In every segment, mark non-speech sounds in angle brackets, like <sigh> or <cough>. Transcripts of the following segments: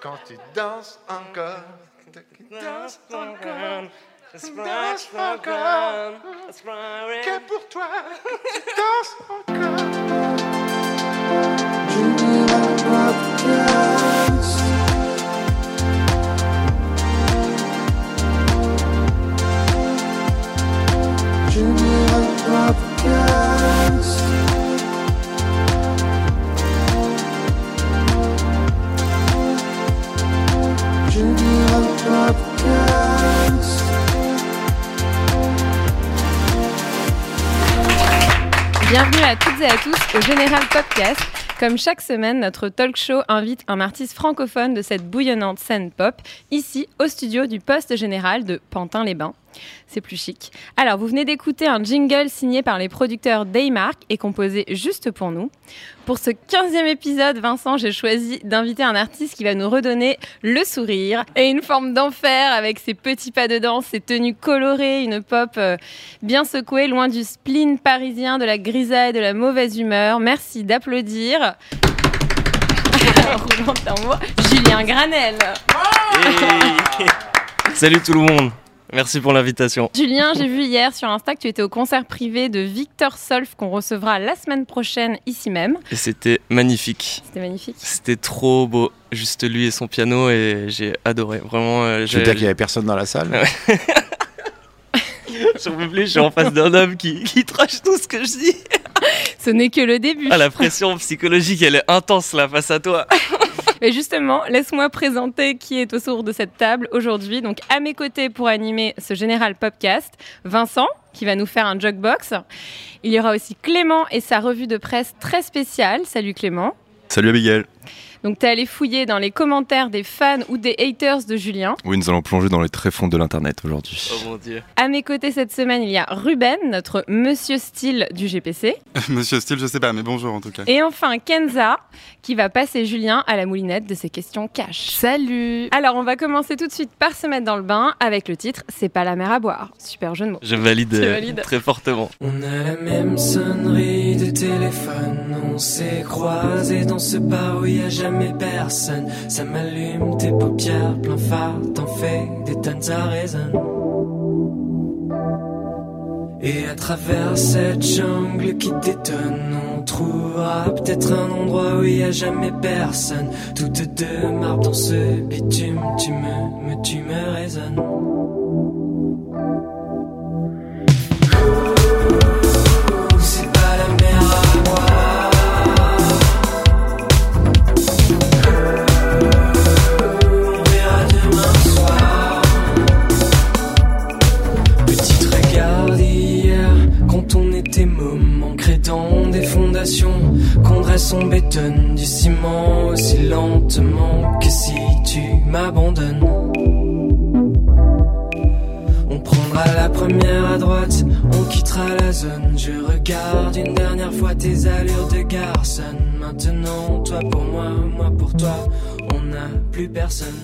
Quand tu danses encore, tu danses encore, tu danses encore, que pour toi, tu danses encore. Bienvenue à toutes et à tous au Général Podcast. Comme chaque semaine, notre talk show invite un artiste francophone de cette bouillonnante scène pop, ici au studio du Poste Général de Pantin-les-Bains. C'est plus chic. Alors, vous venez d'écouter un jingle signé par les producteurs Daymark et composé juste pour nous. Pour ce 15e épisode, Vincent, j'ai choisi d'inviter un artiste qui va nous redonner le sourire et une forme d'enfer avec ses petits pas de danse, ses tenues colorées, une pop euh, bien secouée, loin du spleen parisien, de la grisaille, de la mauvaise humeur. Merci d'applaudir. <laughs> Julien Granel. Salut tout le monde, merci pour l'invitation. Julien, j'ai vu hier sur Insta que tu étais au concert privé de Victor Solf qu'on recevra la semaine prochaine ici même. Et c'était magnifique. C'était magnifique. C'était trop beau, juste lui et son piano et j'ai adoré. Vraiment, euh, Je veux dire qu'il y avait personne dans la salle. Ouais. <laughs> J'en peux plus, je suis en face d'un homme qui, qui trash tout ce que je dis. Ce n'est que le début. Ah, la pression psychologique, elle est intense là face à toi. <laughs> <laughs> Et justement, laisse-moi présenter qui est autour de cette table aujourd'hui. Donc, à mes côtés pour animer ce général podcast, Vincent, qui va nous faire un jukebox. Il y aura aussi Clément et sa revue de presse très spéciale. Salut Clément. Salut Abigail. Donc, tu es allé fouiller dans les commentaires des fans ou des haters de Julien. Oui, nous allons plonger dans les tréfonds de l'internet aujourd'hui. Oh mon dieu. À mes côtés cette semaine, il y a Ruben, notre monsieur style du GPC. <laughs> Monsieur Steele, je sais pas, mais bonjour en tout cas. Et enfin Kenza, qui va passer Julien à la moulinette de ses questions cash. Salut Alors on va commencer tout de suite par se mettre dans le bain avec le titre C'est pas la mer à boire. Super jeu de mots. Je valide, euh, valides. très fortement. On a la même sonnerie de téléphone. On s'est croisés dans ce bar où y a jamais personne. Ça m'allume tes paupières, plein phare. T'en fais des tonnes, ça résonne. Et à travers cette jungle qui détonne, on trouvera peut-être un endroit où y a jamais personne. Toutes deux marbre dans ce bitume, tu me, me, tu me résonnes. Des fondations, qu'on dresse, on bétonne du ciment aussi lentement que si tu m'abandonnes. On prendra la première à droite, on quittera la zone. Je regarde une dernière fois tes allures de garçon. Maintenant, toi pour moi, moi pour toi, on n'a plus personne.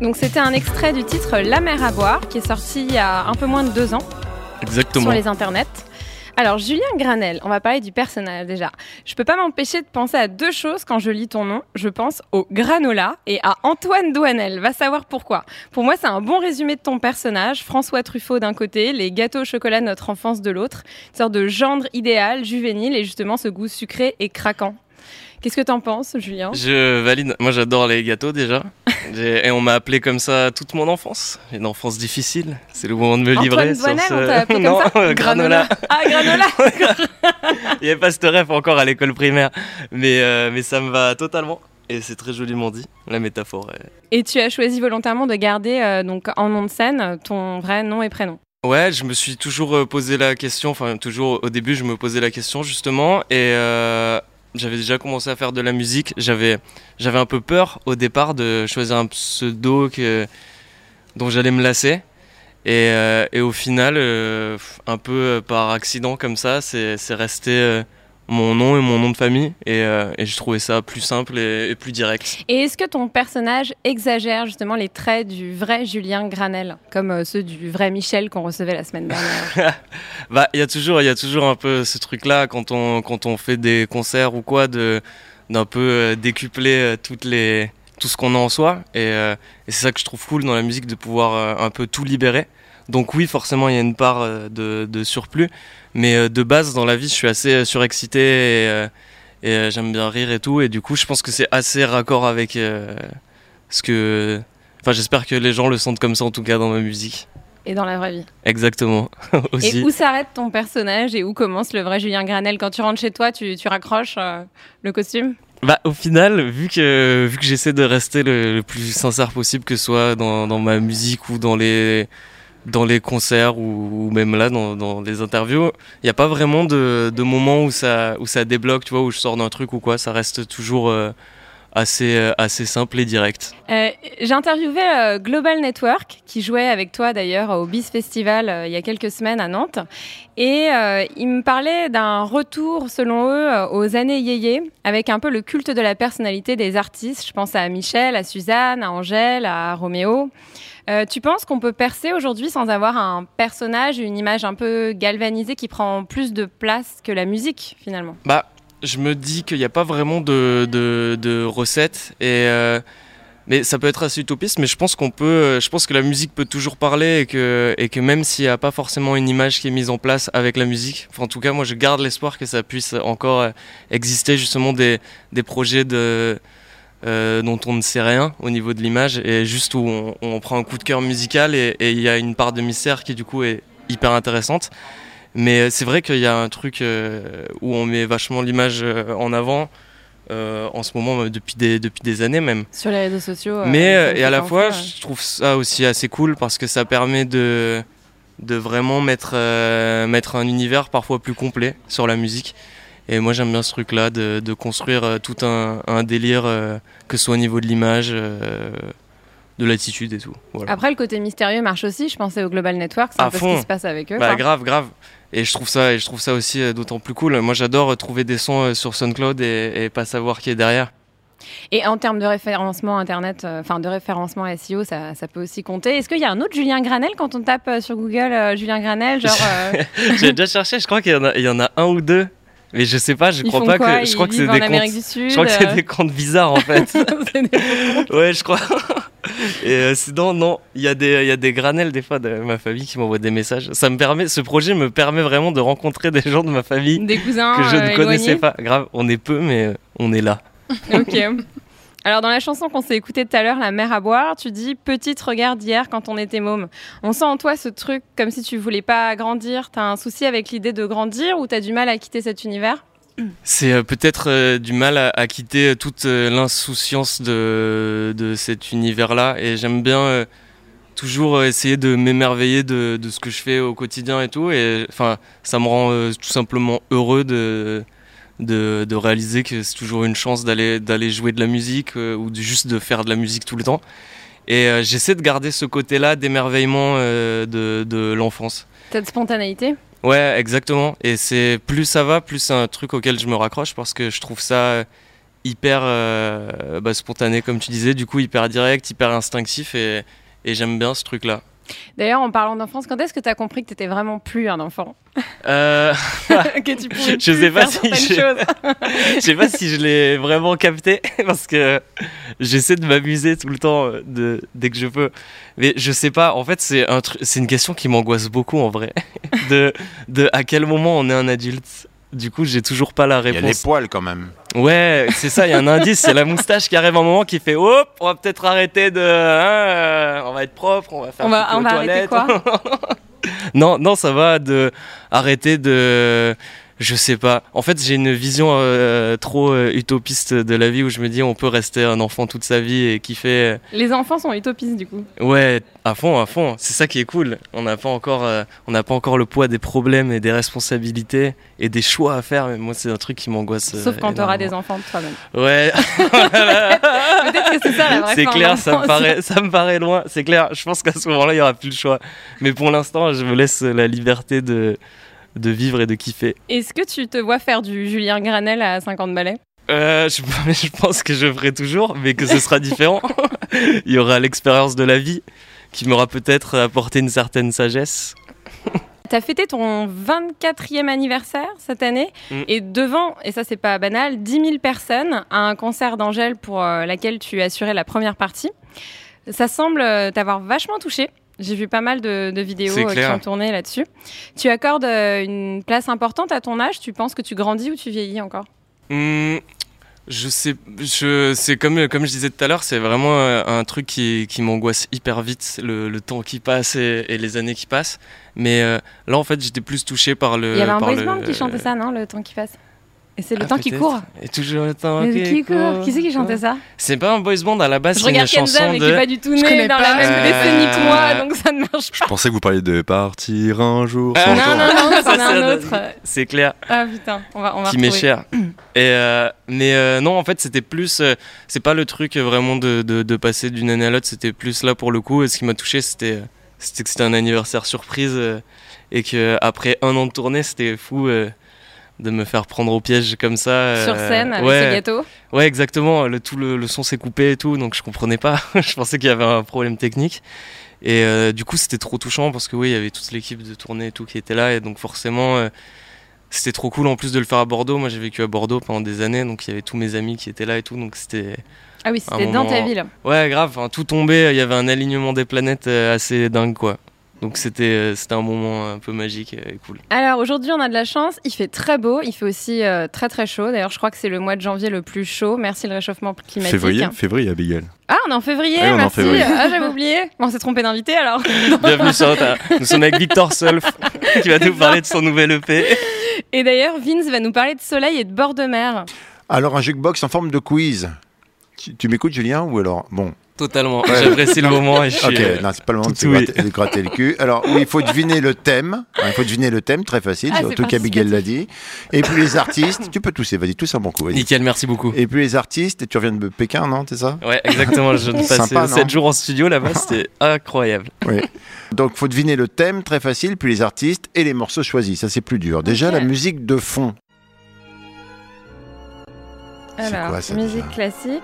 Donc c'était un extrait du titre La mer à boire qui est sorti il y a un peu moins de deux ans Exactement. sur les internets. Alors Julien Granel, on va parler du personnage déjà. Je peux pas m'empêcher de penser à deux choses quand je lis ton nom. Je pense au granola et à Antoine Douanel. Va savoir pourquoi. Pour moi, c'est un bon résumé de ton personnage. François Truffaut d'un côté, les gâteaux au chocolat de notre enfance de l'autre. Une sorte de gendre idéal, juvénile et justement ce goût sucré et craquant. Qu'est-ce que t'en penses, Julien? Je valide. Moi, j'adore les gâteaux déjà. <laughs> Et on m'a appelé comme ça toute mon enfance. Une enfance difficile. C'est le moment de me Antoine livrer sur Douanel, ce. on appelé <laughs> comme non, ça? euh, granola. Ah, granola <laughs> Il n'y avait pas ce rêve encore à l'école primaire. Mais, euh, mais ça me va totalement. Et c'est très joliment dit. La métaphore est. Et tu as choisi volontairement de garder euh, donc en nom de scène ton vrai nom et prénom? Ouais, je me suis toujours posé la question, enfin toujours au début je me posais la question justement et euh, j'avais déjà commencé à faire de la musique. J'avais, un peu peur au départ de choisir un pseudo dont j'allais me lasser. Et, euh, au final, euh, un peu par accident comme ça, c'est, resté euh, mon nom et mon nom de famille. Et, euh, et je trouvais ça plus simple et, et plus direct. Et est-ce que ton personnage exagère justement les traits du vrai Julien Granel, comme euh, ceux du vrai Michel qu'on recevait la semaine dernière <laughs> Bah, il y a toujours, il y a toujours un peu ce truc-là quand on, quand on fait des concerts ou quoi, de d'un peu euh, décupler euh, toutes les, tout ce qu'on a en soi. Et, et c'est ça que je trouve cool dans la musique, de pouvoir un peu tout libérer. Donc oui, forcément, il y a une part euh, de, de surplus, mais euh, de base dans la vie, je suis assez euh, surexcité et, et j'aime bien rire et tout. Et du coup, je pense que c'est assez raccord avec ce que. Enfin, j'espère que les gens le sentent comme ça en tout cas dans ma musique. Et dans la vraie vie. Exactement. <laughs> Aussi. Et où s'arrête ton personnage et où commence le vrai Julien Granel Quand tu rentres chez toi, tu, tu raccroches euh, le costume? Bah, au final, vu que, vu que j'essaie de rester le, le plus sincère possible, que ce soit dans, dans ma musique ou dans les, dans les concerts ou, même là dans, les interviews, il n'y a pas vraiment de, moment où ça, débloque, tu vois, où je sors d'un truc ou quoi. Ça reste toujours euh, assez, euh, assez simple et direct. Euh, J'ai interviewé euh, Global Network, qui jouait avec toi d'ailleurs au BIS Festival il y a quelques semaines à Nantes. Et euh, il me parlait d'un retour, selon eux, aux années yéyé, avec un peu le culte de la personnalité des artistes. Je pense à Michel, à Suzanne, à Angèle, à Roméo. Euh, tu penses qu'on peut percer aujourd'hui sans avoir un personnage, une image un peu galvanisée qui prend plus de place que la musique finalement? Bah, je me dis qu'il n'y a pas vraiment de, recettes et euh, mais ça peut être assez utopiste. Mais je pense qu'on peut, euh, je pense que la musique peut toujours parler et que et que même s'il n'y a pas forcément une image qui est mise en place avec la musique, en tout cas moi je garde l'espoir que ça puisse encore exister justement des des projets de euh, dont on ne sait rien au niveau de l'image et juste où on, on prend un coup de cœur musical et il y a une part de mystère qui du coup est hyper intéressante. Mais euh, c'est vrai qu'il y a un truc euh, où on met vachement l'image en avant euh, en ce moment depuis des, depuis des années même. Sur les réseaux sociaux. Mais et à la fois, ouais. je trouve ça aussi assez cool parce que ça permet de, de vraiment mettre, mettre un univers parfois plus complet sur la musique. Et moi j'aime bien ce truc-là de, de construire euh, tout un, un délire, euh, que ce soit au niveau de l'image, euh, de l'attitude et tout. Voilà. Après, le côté mystérieux marche aussi. Je pensais au Global Network, c'est un peu ce qui se passe avec eux. Bah, Enfin, grave, grave. Et je trouve ça, et je trouve ça aussi d'autant plus cool. Moi, j'adore trouver des sons sur SoundCloud et, et pas savoir qui est derrière. Et en termes de référencement internet, euh, enfin de référencement SEO, ça, ça peut aussi compter. Est-ce qu'il y a un autre Julien Granel quand on tape euh, sur Google euh, Julien Granel, genre <laughs> J'ai déjà cherché. Je crois qu'il y y en a un ou deux, mais je sais pas. Je ils crois pas quoi? que. Je crois que c'est des comptes. Sud. Je crois que c'est euh, des comptes bizarres en fait. <laughs> des- ouais, je crois. <laughs> Et euh, sinon, non, il y a des, il y a des granels des fois de ma famille qui m'envoient des messages. Ça me permet, ce projet me permet vraiment de rencontrer des gens de ma famille des cousins que je euh, ne connaissais éloignés? pas. Grave, on est peu, mais euh, on est là. Ok. <laughs> Alors dans la chanson qu'on s'est écoutée tout à l'heure, La mer à boire, tu dis petite regarde d'hier quand on était môme. On sent en toi ce truc comme si tu voulais pas grandir. T'as un souci avec l'idée de grandir ou t'as du mal à quitter cet univers? C'est euh, peut-être euh, du mal à, quitter toute euh, l'insouciance de, de cet univers-là. Et j'aime bien toujours essayer de m'émerveiller de, de ce que je fais au quotidien et tout. Et enfin, ça me rend tout simplement heureux de, de, de réaliser que c'est toujours une chance d'aller d'aller jouer de la musique euh, ou de, juste de faire de la musique tout le temps. Et euh, j'essaie de garder ce côté-là d'émerveillement euh, de, de l'enfance. Cette spontanéité? Ouais, exactement. Et c'est plus ça va, plus c'est un truc auquel je me raccroche parce que je trouve ça hyper bah, spontané, comme tu disais, du coup hyper direct, hyper instinctif et, et j'aime bien ce truc-là. D'ailleurs, en parlant d'enfance, quand est-ce que t'as compris que t'étais vraiment plus un enfant Euh, <laughs> Que tu pouvais Je sais pas si <laughs> je sais pas si je l'ai vraiment capté <laughs> parce que j'essaie de m'amuser tout le temps euh, de, dès que je peux. Mais je sais pas, en fait, c'est un tru- c'est une question qui m'angoisse beaucoup en vrai. De, de à quel moment on est un adulte? Du coup, j'ai toujours pas la Il y a les réponse. poils quand même. Ouais, c'est ça, il y a un indice, c'est la moustache qui arrive à un moment qui fait Hop, on va peut-être arrêter de. hein, on va être propre, on va faire On va, on va arrêter quoi? <laughs> Non, non, ça va de arrêter de Je sais pas. En fait, j'ai une vision euh, trop euh, utopiste de la vie où je me dis on peut rester un enfant toute sa vie et kiffer. Les enfants sont utopistes du coup. Ouais, à fond, à fond. C'est ça qui est cool. On n'a pas encore, euh, on n'a pas encore le poids des problèmes et des responsabilités et des choix à faire. Mais moi, c'est un truc qui m'angoisse. Sauf quand t'auras des enfants de toi-même. Ouais. <laughs> <laughs> Peut-être que c'est ça la vraie C'est clair, ça me l'enfance. paraît, ça me paraît loin. C'est clair. Je pense qu'à ce moment-là, il y aura plus le choix. Mais pour l'instant, je me laisse la liberté de de vivre et de kiffer. Est-ce que tu te vois faire du Julien Granel à 50 balais? Euh, je, <laughs> je pense que je ferai toujours, mais que ce sera différent. <laughs> Il y aura l'expérience de la vie qui m'aura peut-être apporté une certaine sagesse. T'as fêté ton 24e anniversaire cette année Mm. et devant, et ça c'est pas banal, 10 000 personnes à un concert d'Angèle pour euh, laquelle tu assurais la première partie. Ça semble euh, t'avoir vachement touché. J'ai vu pas mal de, de vidéos euh, qui ont tourné là-dessus. Tu accordes euh, une place importante à ton âge? Tu penses que tu grandis ou tu vieillis encore? Hmm, je sais, je, c'est comme, comme je disais tout à l'heure, c'est vraiment euh, un truc qui, qui m'angoisse hyper vite, le, le temps qui passe et, et les années qui passent. Mais euh, là, en fait, j'étais plus touché par le. Il y avait un boys band qui chantait ça, non Le temps qui passe? Et c'est le Ah, temps qui court. Et toujours le temps qui, qui court. Qui c'est qui chantait ça C'est pas un boys band à la base, Je c'est une regarde chanson Kenza, mais qui de. est pas du tout né dans la même Euh, décennie que moi, donc ça ne marche pas. Je pensais que vous parliez de partir un jour. Sans Non, toi. non, non, c'en un autre. C'est clair. Ah putain, on va, on va qui m'est cher. Et euh, mais euh, non, en fait, c'était plus. euh, c'est pas le truc euh, vraiment de, de, de passer d'une année à l'autre. C'était plus là pour le coup. Et ce qui m'a touché, c'était euh, c'était que c'était un anniversaire surprise euh, et que après un an de tournée, c'était fou. Euh, de me faire prendre au piège comme ça. euh, Sur scène avec ouais, ce gâteau. Ouais, exactement. Le, tout le, le son s'est coupé et tout, donc je comprenais pas. <laughs> je pensais qu'il y avait un problème technique. Et euh, du coup, c'était trop touchant parce que oui, il y avait toute l'équipe de tournée et tout qui était là, et donc forcément, euh, c'était trop cool en plus de le faire à Bordeaux. Moi, j'ai vécu à Bordeaux pendant des années, donc il y avait tous mes amis qui étaient là et tout, donc c'était Ah oui, c'était dans ta ville. ouais grave. Enfin, tout tombait. Il y avait un alignement des planètes euh, assez dingue, quoi. Donc c'était euh, c'était un moment un peu magique et cool. Alors aujourd'hui, on a de la chance. Il fait très beau. Il fait aussi euh, très très chaud. D'ailleurs, je crois que c'est le mois de janvier le plus chaud. Merci le réchauffement climatique. Février, février, Abigail. Ah, on est en février. On est en merci. février. Ah, j'avais oublié. Bon, on s'est trompé d'invité alors. <laughs> Bienvenue sur Ota. Nous sommes avec Victor Solf <laughs> qui va nous parler de son nouvel EP. Et d'ailleurs, Vince va nous parler de soleil et de bord de mer. Alors, un jukebox en forme de quiz. Tu, tu m'écoutes, Julien, ou alors? Bon, Totalement. J'apprécie le moment et je suis. ok, euh, non, c'est pas le moment de se oui. gratter, de gratter le cul. Alors, oui, il faut deviner le thème. Hein, Il faut deviner le thème, très facile, Ah, surtout qu'Abigail l'a dit. Et puis les artistes, tu peux tousser, vas-y, tous un bon coup. Nickel, merci beaucoup. Et puis les artistes, et tu reviens de Pékin, non, c'est ça? Ouais, exactement. Je <laughs> passais Sympa, non? 7 jours en studio là-bas, <laughs> c'était incroyable. Oui. Donc, faut deviner le thème, très facile, puis les artistes et les morceaux choisis. Ça, c'est plus dur. Déjà, la musique de fond. Alors, quoi, ça, musique classique.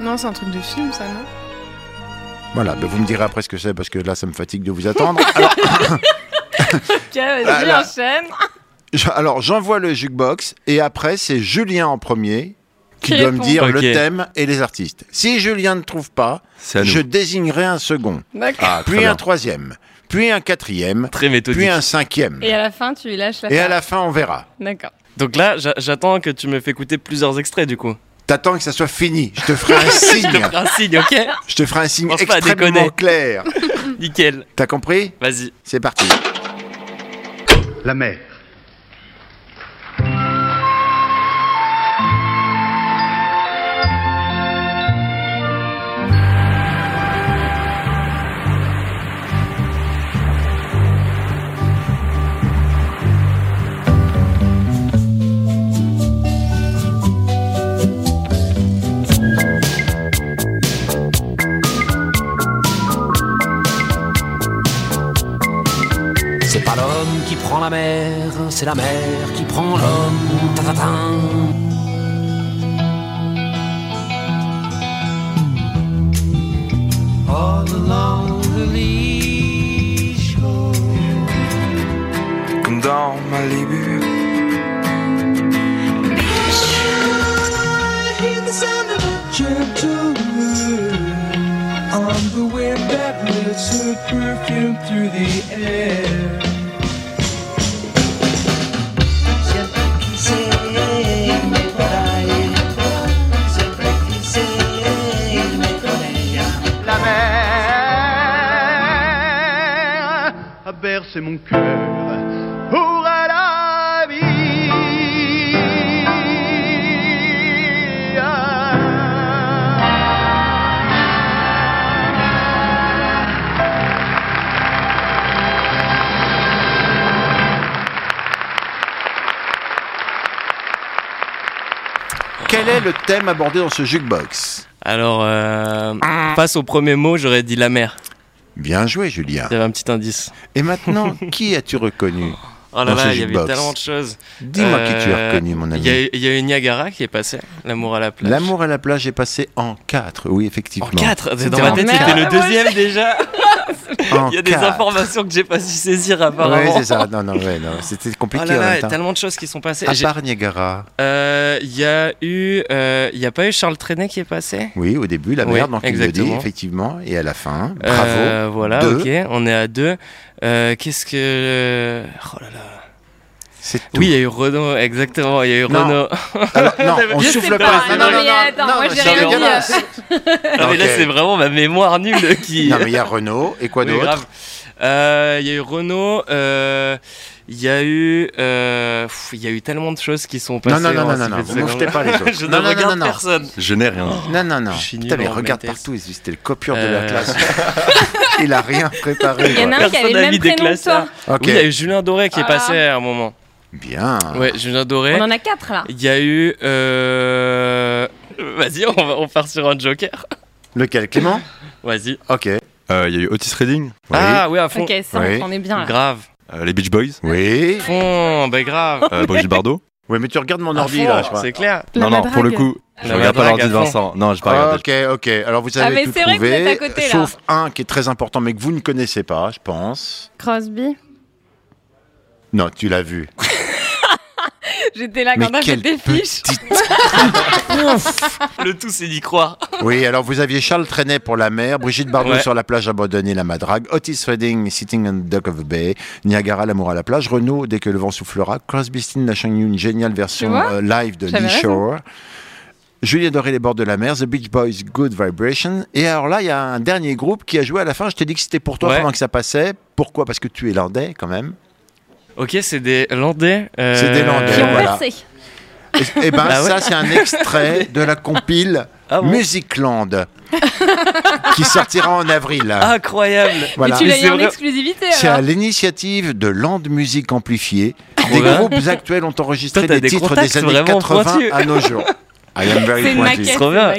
Non, c'est un truc de film, ça, non? Voilà, ben, vous me direz après ce que c'est, parce que là, ça me fatigue de vous attendre. <laughs> Alors, <laughs> Ok, vas-y, Ah, enchaîne. je- alors, j'envoie le jukebox, et après, c'est Julien en premier qui Qui doit me répond. dire Ok. le thème et les artistes. Si Julien ne trouve pas, C'est à nous. je désignerai un second, D'accord. Ah, très puis bien. un troisième, puis un quatrième, Très méthodique. puis un cinquième. Et à la fin, tu lui lâches la Et à la fin, on verra. D'accord. Donc là, j'a- j'attends que tu me fais écouter plusieurs extraits du coup. T'attends que ça soit fini. Je te ferai un <laughs> Je te signe. ferai un signe, ok Je te ferai un signe Pense extrêmement clair. <laughs> Nickel. T'as compris? Vas-y. C'est parti. La mer. Prend la mer, c'est la mer qui prend l'homme. Ta-ta-ta. All along the lee shore. Dans Malibu. hear the sound of a gentle wind on the wind that lifts her perfume through the air. Berce mon cœur pour la vie. Quel est le thème abordé dans ce jukebox? Alors, euh, face au premier mot, j'aurais dit la mer. Bien joué, Julien. Il y avait un petit indice. Et maintenant, qui as-tu reconnu? Oh là là, il y avait tellement de choses. Dis-moi qui tu as Euh, reconnu, mon ami. il y a eu Niagara qui est passé, L'amour à la plage. L'amour à la plage est passé en 4, oui, effectivement. En 4 Dans ma en tête, quatre. c'était le deuxième déjà. <laughs> En Il y a des quatre. informations que j'ai pas su saisir apparemment. Oui, c'est ça. Non, non, ouais, non. C'était compliqué Oh là en là, même il y a temps. tellement de choses qui sont passées. À part Niagara. Euh, Il y a eu, euh, il y a pas eu Charles Trenet qui est passé? Oui, au début, la Oui, mère, donc il le dit, effectivement. Et à la fin, bravo. Euh, voilà, Deux. ok, on est à deux. Euh, Qu'est-ce que. Oh là là. C'est Oui, il y a eu Renault, exactement, il y a eu Non. Renault. <laughs> Alors, non, on Je souffle pas. pas, Non, non, mais non, attends, non, moi mais j'ai rien dit. dégueulasse. <laughs> Non, mais là, c'est vraiment ma mémoire nulle qui. Non, mais il y a Renault. Et quoi Oui, d'autre. Euh, Il y a eu Renault, euh, il y a eu. euh, pff, Il y a eu tellement de choses qui sont passées. Non, non, non, en non, <laughs> non, non, vous pas les autres. Je Non, ne non, regarde non, non. personne. Je n'ai rien dit. Non, non, non. Je suis nul Putain, mais en regarde partout. C'était le copieur de la Euh. classe. <laughs> il a rien préparé. Il y en a un qui avait Personne le n'a même mis des prénom que classeurs. toi. Ok. Oui, il y a eu Julien Doré qui est Ah. passé à un moment. Bien. Ouais, Julien Doré. On en a quatre là. Il y a eu. euh, <laughs> Vas-y, on, va- on part sur un joker. Lequel, Clément? Vas-y. Ok. Euh, Il y a eu Otis Redding, Oui. Ah, oui, à fond. Ok, ça, Oui. on est bien là. Grave. Euh, les Beach Boys, Oui. Fond, bah grave. euh, Brigitte Bardot. <laughs> Oui, mais tu regardes mon À ordi là, je crois. C'est clair. La non, non, pour le madrague. coup, je La regarde pas madrague l'ordi de à fond. Vincent. Non, j'ai pas regardé. Ok, ok. Alors vous Ah, avez mais tout c'est vrai que vous trouvé, êtes à côté, là. sauf un qui est très important, mais que vous ne connaissez pas, je pense. Crosby. Non, tu l'as vu. <laughs> J'étais là Mais quand quelle des fiches. petite. <laughs> Le tout, c'est d'y croire. Oui, alors vous aviez Charles Trenet pour la mer, Brigitte Bardot Ouais. sur la plage abandonnée, la madrague, Otis Redding, Sitting on the Dock of the Bay, Niagara, l'amour à la plage, Renault, dès que le vent soufflera, Crosby, Stills, Nash Young, une géniale version euh, live de Lee. Shore. Julien Doré, les bords de la mer, The Beach Boys, Good Vibration. Et alors là, il y a un dernier groupe qui a joué à la fin. Je t'ai dit que c'était pour toi Ouais. pendant que ça passait. Pourquoi? Parce que tu es landais quand même. Ok, c'est des Landais. euh, C'est des Landais, Qui ont voilà. percé. Et, et ben <laughs> Ah ouais ça, c'est un extrait <laughs> de la compile Ah bon Musicland qui sortira en avril. Incroyable. <laughs> Voilà. Mais tu l'as eu en exclusivité C'est à l'initiative de Land Music Amplifié. Des groupes actuels ont enregistré Toi, des, des titres des années vraiment 80 pointus. à nos jours. I am very maquette. Trop bien.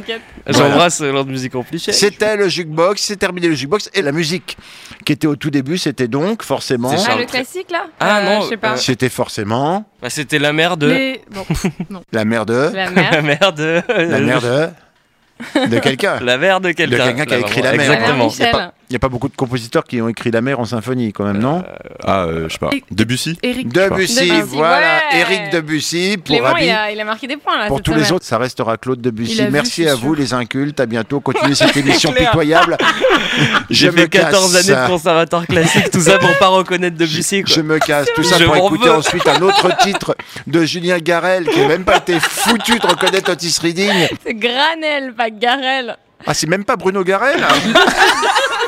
J'embrasse euh, l'ordre de musique amplifiée. C'était le jukebox, c'est terminé le jukebox et la musique qui était au tout début, c'était donc forcément, C'est Ah, le classique là? Ah, Euh, non, Je sais pas. euh, c'était forcément Bah, c'était la mère de. Les... Bon, non. la mère de, La <laughs> La mère. mère de. la mère de, <laughs> de quelqu'un. La mère de quelqu'un. De quelqu'un qui a écrit la mère. La mère Exactement. Il n'y a, pas- il y a pas beaucoup de compositeurs qui ont écrit la mer en symphonie quand même, non? Ah, euh, je sais pas. Debussy? Eric. Debussy, Debussy, voilà, ouais. Eric Debussy pour Clément, il a, il a marqué des points là. Pour cette tous les semaine. autres, ça restera Claude Il Debussy. a Merci à vous, les incultes. À bientôt. Continuez <laughs> cette émission pitoyable. <laughs> J'ai Je me fait 14 casse. années de conservatoire classique, tout ça pour pas reconnaître Debussy. Quoi. Je me casse. Tout ça Je pour m'en écouter veux. ensuite un autre <laughs> titre de Julien Garel qui n'a même pas été foutu de reconnaître Otis Reading. C'est Granel, pas Garel. Ah, c'est même pas Bruno Garel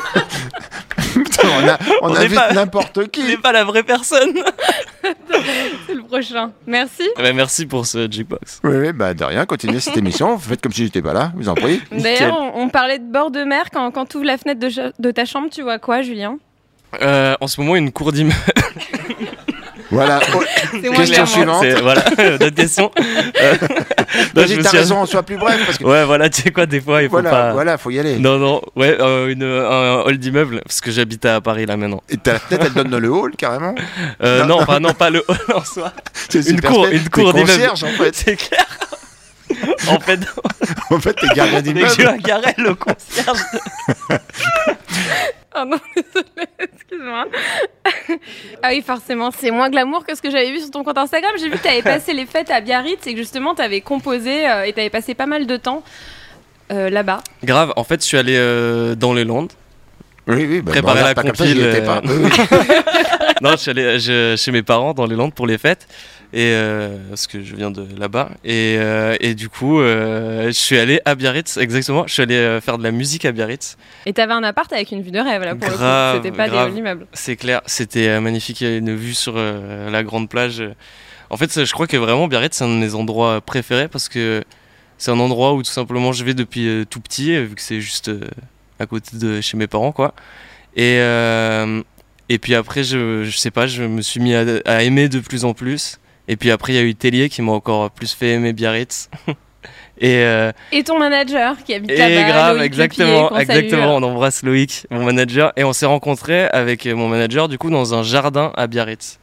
<laughs> Putain, on, a, on, invite n'importe Il n'est qui. pas la vraie personne. <laughs> C'est le prochain. Merci. Eh ben, merci pour ce jukebox. Oui, oui, bah de rien, continuez cette émission. <laughs> Faites comme si j'étais pas là, je vous en prie. D'ailleurs, on, on parlait de bord de mer. Quand, quand tu ouvres la fenêtre de ta chambre, tu vois quoi, Julien? Euh, en ce moment, une cour d'immeuble. Voilà. Question suivante. Voilà, <laughs> d'autres questions. <laughs> Euh, me t'as suis- raison, sois plus bref. Parce que, Ouais, voilà, tu sais quoi, des fois, il faut voilà, pas. voilà, faut y aller. Non, non, ouais, euh, une, un hall d'immeuble, parce que j'habite à Paris là maintenant. Et ta tête, elle donne dans le hall, carrément. Euh, Non. non, enfin, non, pas le hall en soi. C'est Une cour, une cour d'immeuble. concierge, en fait. C'est clair. en fait, <laughs> En fait, t'es gardien mais d'immeuble. je suis Garel, le concierge. Oh non, <laughs> désolée, excuse-moi. ah oui, forcément, c'est moins glamour que ce que j'avais vu sur ton compte Instagram. J'ai vu que tu avais passé les fêtes à Biarritz et que justement tu avais composé euh, et tu avais passé pas mal de temps euh, là-bas. Grave, en fait, je suis allé euh, dans les Landes. Oui, oui, bah, préparer bon, la pas comme ça, euh, <laughs> non, je suis allé je- chez mes parents dans les Landes pour les fêtes. Et euh, parce que je viens de là-bas. Et, euh, et du coup, euh, je suis allé à Biarritz, exactement. Je suis allé faire de la musique à Biarritz. Et t'avais un appart avec une vue de rêve là pour le Grave, coup. C'était pas grave. des immeubles. C'est clair, c'était magnifique. Il y a une vue sur la grande plage. En fait, je crois que vraiment Biarritz, c'est un de mes endroits préférés parce que c'est un endroit où tout simplement je vais depuis tout petit, vu que c'est juste à côté de chez mes parents, quoi. Et, euh, et puis après, je, je sais pas, je me suis mis à, à aimer de plus en plus. Et puis après, il y a eu Tellier qui m'a encore plus fait aimer Biarritz. <laughs> et, euh, Et ton manager qui habite et là-bas. grave, Loïc exactement, exactement. On embrasse Loïc, mon manager, et on s'est rencontrés avec mon manager du coup dans un jardin à Biarritz.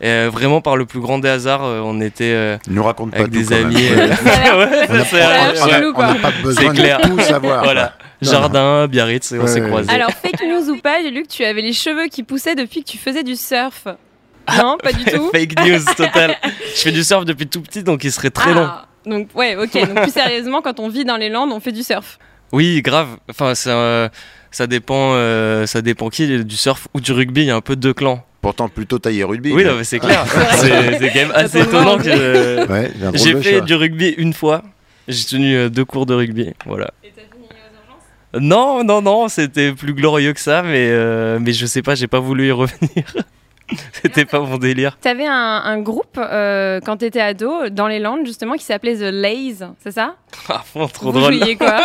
Et euh, vraiment par le plus grand des hasards, euh, on était euh, Ne nous raconte pas avec tout, des amis. On n'a pas besoin C'est clair. de tout savoir. <laughs> Voilà. Non, jardin, Biarritz, et on s'est ouais. croisés. Alors, fake news ou pas, j'ai lu que tu avais les cheveux qui poussaient depuis que tu faisais du surf. Non, pas du <laughs> tout. Fake news total. <laughs> Je fais du surf depuis tout petit, donc il serait très long. Ah, Donc, ouais, ok. Donc, plus <laughs> sérieusement, quand on vit dans les Landes, on fait du surf. Oui, grave. Enfin, c'est, euh, ça dépend, euh, ça dépend qui, du surf ou du rugby. Il y a un peu deux clans. Pourtant, plutôt taillé rugby. Oui, mais- c'est clair. c'est, quand même assez étonnant que. euh, Ouais, j'ai fait du rugby une fois. J'ai tenu euh, deux cours de rugby. Voilà. Non, non, non, c'était plus glorieux que ça, mais, euh, mais je sais pas, j'ai pas voulu y revenir. <laughs> c'était pas mon délire. T'avais un, un groupe euh, quand t'étais ado dans les Landes justement qui s'appelait The Lays, c'est ça? À fond, trop Vous drôle. jouiez quoi?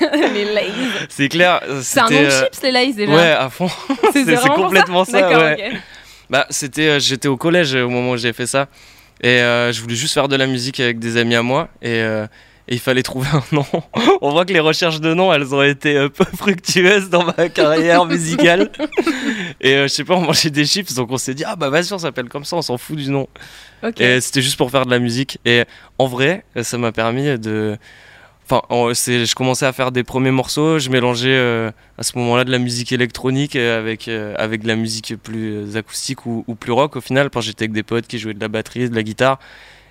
<laughs> Les Lays. C'est clair. C'est un nom de euh, chips les Lays déjà. Ouais, à fond. <laughs> c'est, complètement ça. D'accord, ouais. ok. Bah, c'était, euh, j'étais au collège euh, au moment où j'ai fait ça. Et euh, je voulais juste faire de la musique avec des amis à moi. Et, euh, et il fallait trouver un nom. <laughs> On voit que les recherches de noms, elles ont été peu <laughs> fructueuses dans ma carrière musicale. <laughs> et euh, je sais pas, on mangeait des chips, donc on s'est dit, ah bah vas-y, on s'appelle comme ça, on s'en fout du nom. Et c'était juste pour faire de la musique. Et en vrai, ça m'a permis de. Enfin, je commençais à faire des premiers morceaux. Je mélangeais euh, à ce moment-là de la musique électronique euh, avec, euh, avec de la musique plus acoustique ou, ou plus rock au final, quand j'étais avec des potes qui jouaient de la batterie, de la guitare.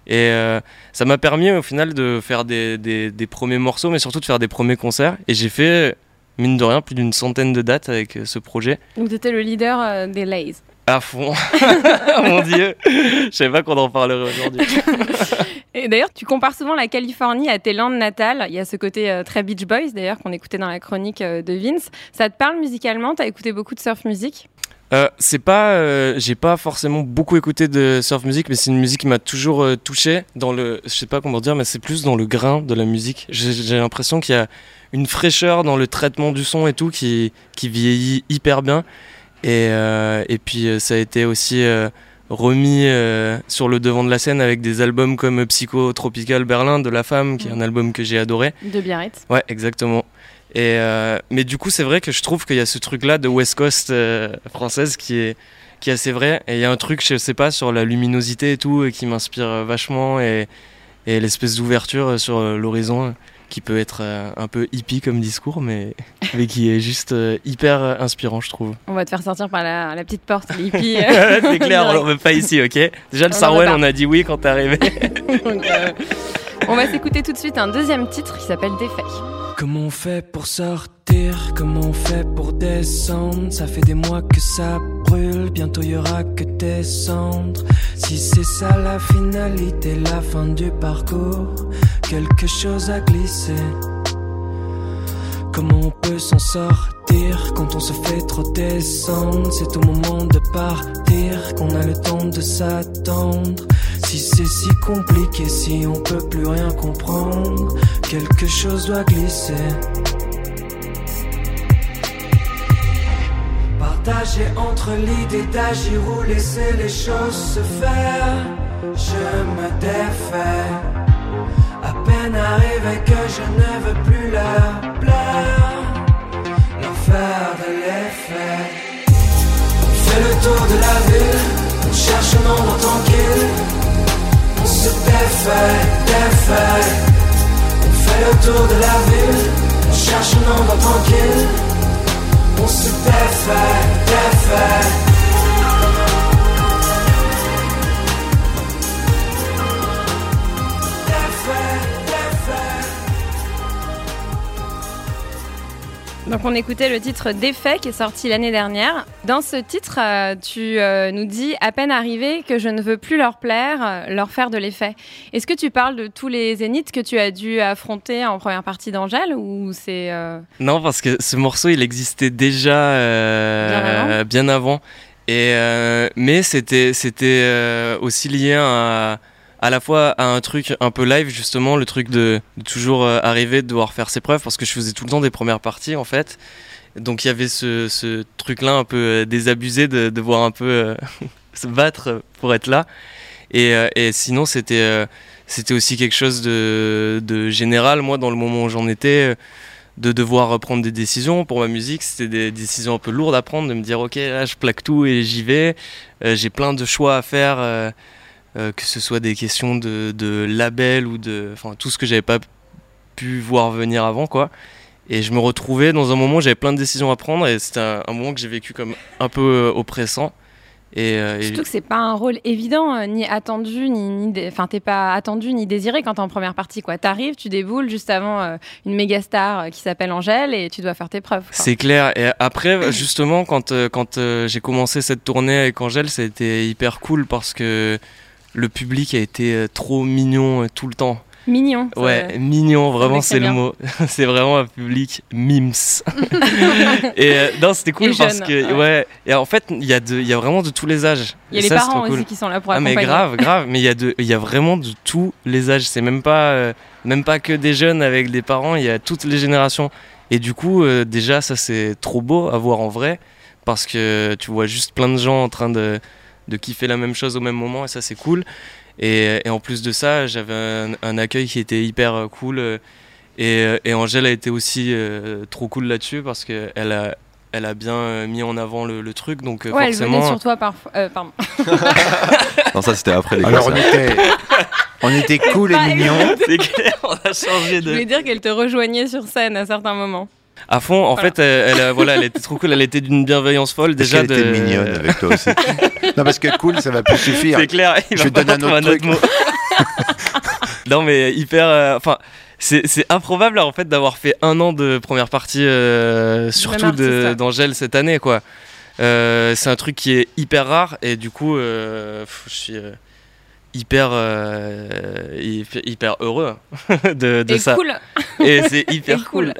Et euh, ça m'a permis au final de faire des, des- des premiers morceaux, mais surtout de faire des premiers concerts. Et j'ai fait, mine de rien, plus d'une centaine de dates avec euh, ce projet. Donc t'étais le leader euh, des Lays. À fond. <laughs> Mon Dieu. Je savais pas qu'on en parlerait aujourd'hui. <laughs> Et d'ailleurs, tu compares souvent la Californie à tes Landes natales. Il y a ce côté euh, très Beach Boys d'ailleurs qu'on écoutait dans la chronique euh, de Vince. Ça te parle musicalement? T'as écouté beaucoup de surf music Euh, c'est pas, euh, j'ai pas forcément beaucoup écouté de surf music, mais c'est une musique qui m'a toujours euh, touché dans le, je sais pas comment dire, mais c'est plus dans le grain de la musique. J'ai l'impression qu'il y a une fraîcheur dans le traitement du son et tout qui, qui vieillit hyper bien. Et, euh, et puis ça a été aussi remis sur le devant de la scène avec des albums comme Psycho Tropical Berlin de La Femme, qui est un album que j'ai adoré. de Biarritz. Ouais, exactement. Et euh, mais du coup, c'est vrai que je trouve qu'il y a ce truc-là de West Coast euh, française qui est qui est assez vrai. Et il y a un truc, je sais pas, sur la luminosité et tout, euh, qui m'inspire vachement et et l'espèce d'ouverture sur l'horizon qui peut être un peu hippie comme discours, mais <laughs> mais qui est juste hyper inspirant, je trouve. On va te faire sortir par la, la petite porte, les hippies. <laughs> c'est <laughs> clair, on l'en veut pas ici, ok? Déjà le Sarwell, on a dit oui quand t'es arrivé. Donc, euh, on va s'écouter tout de suite un deuxième titre qui s'appelle Défait. Comment on fait pour sortir? Comment on fait pour descendre? Ça fait des mois que ça brûle, bientôt y aura que des cendres. Si c'est ça la finalité, la fin du parcours, quelque chose a glissé. Comment on peut s'en sortir quand on se fait trop descendre? C'est au moment de partir qu'on a le temps de s'attendre. Si c'est si compliqué, si on peut plus rien comprendre, quelque chose doit glisser. Partager entre l'idée d'agir ou laisser les choses se faire, je me défais. À peine arrivé que je ne veux plus leur leur faire de l'effet. On fait le tour de la ville, on cherche un endroit tranquille. On se défait, défait. On fait le tour de la ville, on cherche un endroit tranquille. On se défait, défait. Donc on écoutait le titre Défait qui est sorti l'année dernière. Dans ce titre, euh, tu euh, nous dis à peine arrivé que je ne veux plus leur plaire, euh, leur faire de l'effet. Est-ce que tu parles de tous les zéniths que tu as dû affronter en première partie d'Angèle ou c'est Non, parce que ce morceau il existait déjà bien avant. Bien avant. Et mais c'était c'était aussi lié à à la fois à un truc un peu live justement le truc de, toujours euh, arriver de devoir faire ses preuves parce que je faisais tout le temps des premières parties en fait. Donc il y avait ce, truc là un peu euh, désabusé de devoir un peu euh, <laughs> se battre pour être là. Et, sinon c'était c'était aussi quelque chose de, de, général moi dans le moment où j'en étais de devoir prendre des décisions pour ma musique. C'était des décisions un peu lourdes à prendre de me dire ok là je plaque tout et j'y vais. J'ai plein de choix à faire que ce soit des questions de, de label ou de. Enfin, tout ce que j'avais pas pu voir venir avant, quoi. Et je me retrouvais dans un moment où j'avais plein de décisions à prendre et c'était un, moment que j'ai vécu comme un peu euh, oppressant. Et, euh, Surtout que c'est pas un rôle évident, ni attendu, ni, enfin t'es pas attendu ni désiré quand t'es en première partie quoi. T'arrives, tu déboules juste avant une méga star qui s'appelle Angèle et tu dois faire tes preuves. C'est clair. Et après <clears throat> justement quand quand j'ai commencé cette tournée avec Angèle, c'était hyper cool parce que le public a été euh, trop mignon euh, tout le temps. Mignon. Ouais, mignon, vraiment c'est le mot. <laughs> c'est vraiment un public mims. <laughs> et euh, non, c'était cool parce que ouais. Et en fait, il y a de, y a vraiment de tous les âges. Il y a les parents aussi qui sont là pour accompagner. Ah mais grave, grave. Mais il y y a vraiment de tous les âges. C'est même pas, même pas que des jeunes avec des parents. Il y a toutes les générations. Et du coup, déjà, ça c'est trop beau à voir en vrai parce que tu vois juste plein de gens en train de de kiffer la même chose au même moment et ça c'est cool. Et, en plus de ça, j'avais un, accueil qui était hyper euh, cool. Euh, euh, et, Angèle a été aussi trop cool là-dessus parce qu'elle a, elle a bien mis en avant le, truc. Donc ouais, forcément... elle venait sur toi parfois. pardon. <laughs> non, ça c'était après les Alors on était, on était cool et mignon. C'est clair, on a changé de. Je voulais dire qu'elle te rejoignait sur scène à certains moments à fond. En fait, elle, voilà, elle était trop cool. Elle était d'une bienveillance folle déjà. Elle de... était mignonne avec toi aussi. <laughs> non, parce que cool, ça va plus suffire. C'est clair. Je te donne un autre, mot. <laughs> non, mais hyper. Euh, enfin. c'est improbable en fait d'avoir fait un an de première partie, euh, surtout d'Angèle cette année quoi. Euh, c'est un truc qui est hyper rare et du coup je suis hyper, hyper heureux <laughs> de, de et ça. Cool. Et c'est hyper cool.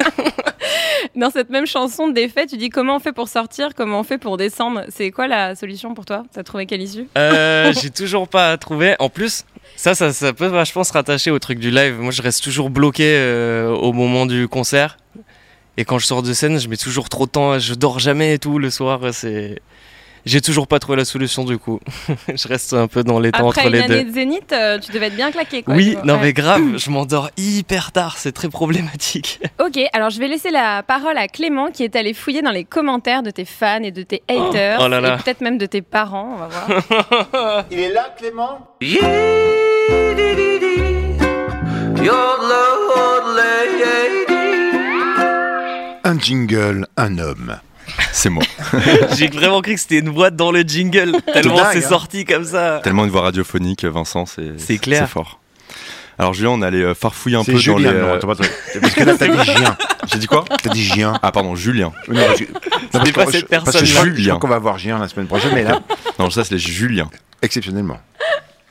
<laughs> Dans cette même chanson, Défait, tu dis comment on fait pour sortir, comment on fait pour descendre? C'est quoi la solution pour toi? T'as trouvé quelle issue? Euh, <laughs> J'ai toujours pas trouvé. En plus, ça, ça, ça, peut vachement se rattacher au truc du live. Moi, je reste toujours bloqué euh, au moment du concert. Et quand je sors de scène, je mets toujours trop de temps. Je dors jamais et tout le soir. C'est j'ai toujours pas trouvé la solution du coup. <laughs> je reste un peu dans les temps entre les deux. Après une année de Zénith, euh, tu devais être bien claqué. Quoi, oui, non mais grave, <clears throat> je m'endors hyper tard, c'est très problématique. <laughs> ok, alors je vais laisser la parole à Clément qui est allé fouiller dans les commentaires de tes fans et de tes haters, oh là là. et peut-être même de tes parents, on va voir. <laughs> Il est là Clément? Un jingle, un homme. C'est moi. <laughs> J'ai vraiment cru que c'était une voix dans le jingle, <laughs> tellement c'est hein. sorti comme ça. Tellement une voix radiophonique, Vincent, c'est clair. C'est fort. Alors Julien, on allait euh, farfouiller un peu Julien, dans les. Non, euh, parce que là t'as dit Gien. <laughs> J'ai dit quoi? T'as dit Gien. Ah pardon, Julien. Non, parce pas cette personne. Parce que je crois qu'on va voir Gien la semaine prochaine, mais là. Non, ça c'est Julien. Exceptionnellement.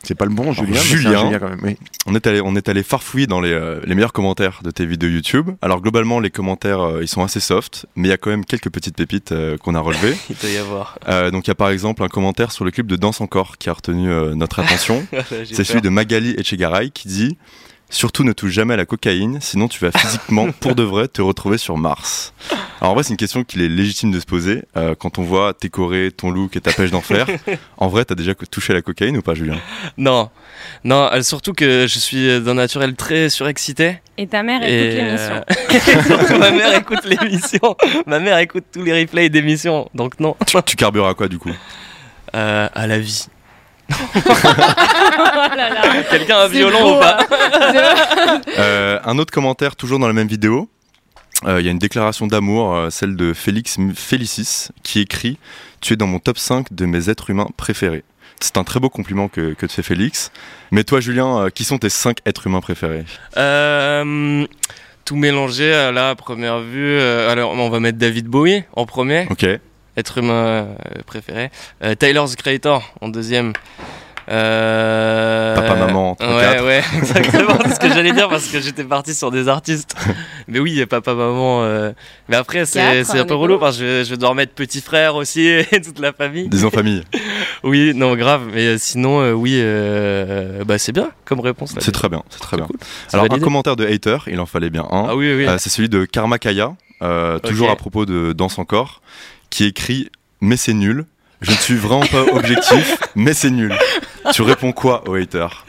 C'est pas le bon Julien, Julien, quand même. On est allé, on est allé farfouiller dans les, euh, les, meilleurs commentaires de tes vidéos YouTube. Alors globalement, les commentaires, euh, ils sont assez soft, mais il y a quand même quelques petites pépites euh, qu'on a relevées. <laughs> il doit y avoir. donc il y a par exemple un commentaire sur le clip de Danse encore qui a retenu notre attention. <laughs> C'est celui de Magali Echegaray qui dit Surtout ne touche jamais à la cocaïne, sinon tu vas physiquement, <laughs> pour de vrai, te retrouver sur Mars. Alors en vrai, c'est une question qu'il est légitime de se poser. Euh, quand on voit tes chorés, ton look et ta pêche d'enfer, <laughs> en vrai, t'as déjà touché à la cocaïne ou pas, Julien? Non, non. Euh, surtout que je suis d'un naturel très surexcité. Et ta mère écoute l'émission. Euh, <laughs> ma mère écoute l'émission. ma mère écoute tous les replays d'émissions, donc non. Tu, tu carbures à quoi du coup? À la vie. <laughs> Quelqu'un a violon ou pas <laughs> euh, Un autre commentaire, toujours dans la même vidéo. Euh, il y a une déclaration d'amour, euh, celle de Félix Félicis, qui écrit Tu es dans mon top 5 de mes êtres humains préférés. C'est un très beau compliment que, que te fait Félix. Mais toi, Julien, qui sont tes 5 êtres humains préférés? Tout mélanger à la première vue. alors, on va mettre David Bowie en premier. Ok. Être humain préféré. Tyler's Creator en deuxième. Euh... Papa, maman, Ouais, ouais, <laughs> exactement. c'est ce que j'allais dire parce que j'étais parti sur des artistes. Mais oui, papa, maman. Euh... Mais après, c'est un peu relou parce que je vais, je vais devoir mettre petit frère aussi <laughs> et toute la famille. Disons famille. <laughs> oui, non, grave. Mais sinon, euh, oui, euh, bah, c'est bien comme réponse. C'est très bien, c'est très bien. Alors, un commentaire de hater, il en fallait bien un. Ah oui, oui. c'est celui de Karma Kaya, toujours à propos de Danse encore, qui écrit Mais c'est nul. Je ne suis vraiment pas objectif, mais c'est nul. Tu réponds quoi aux haters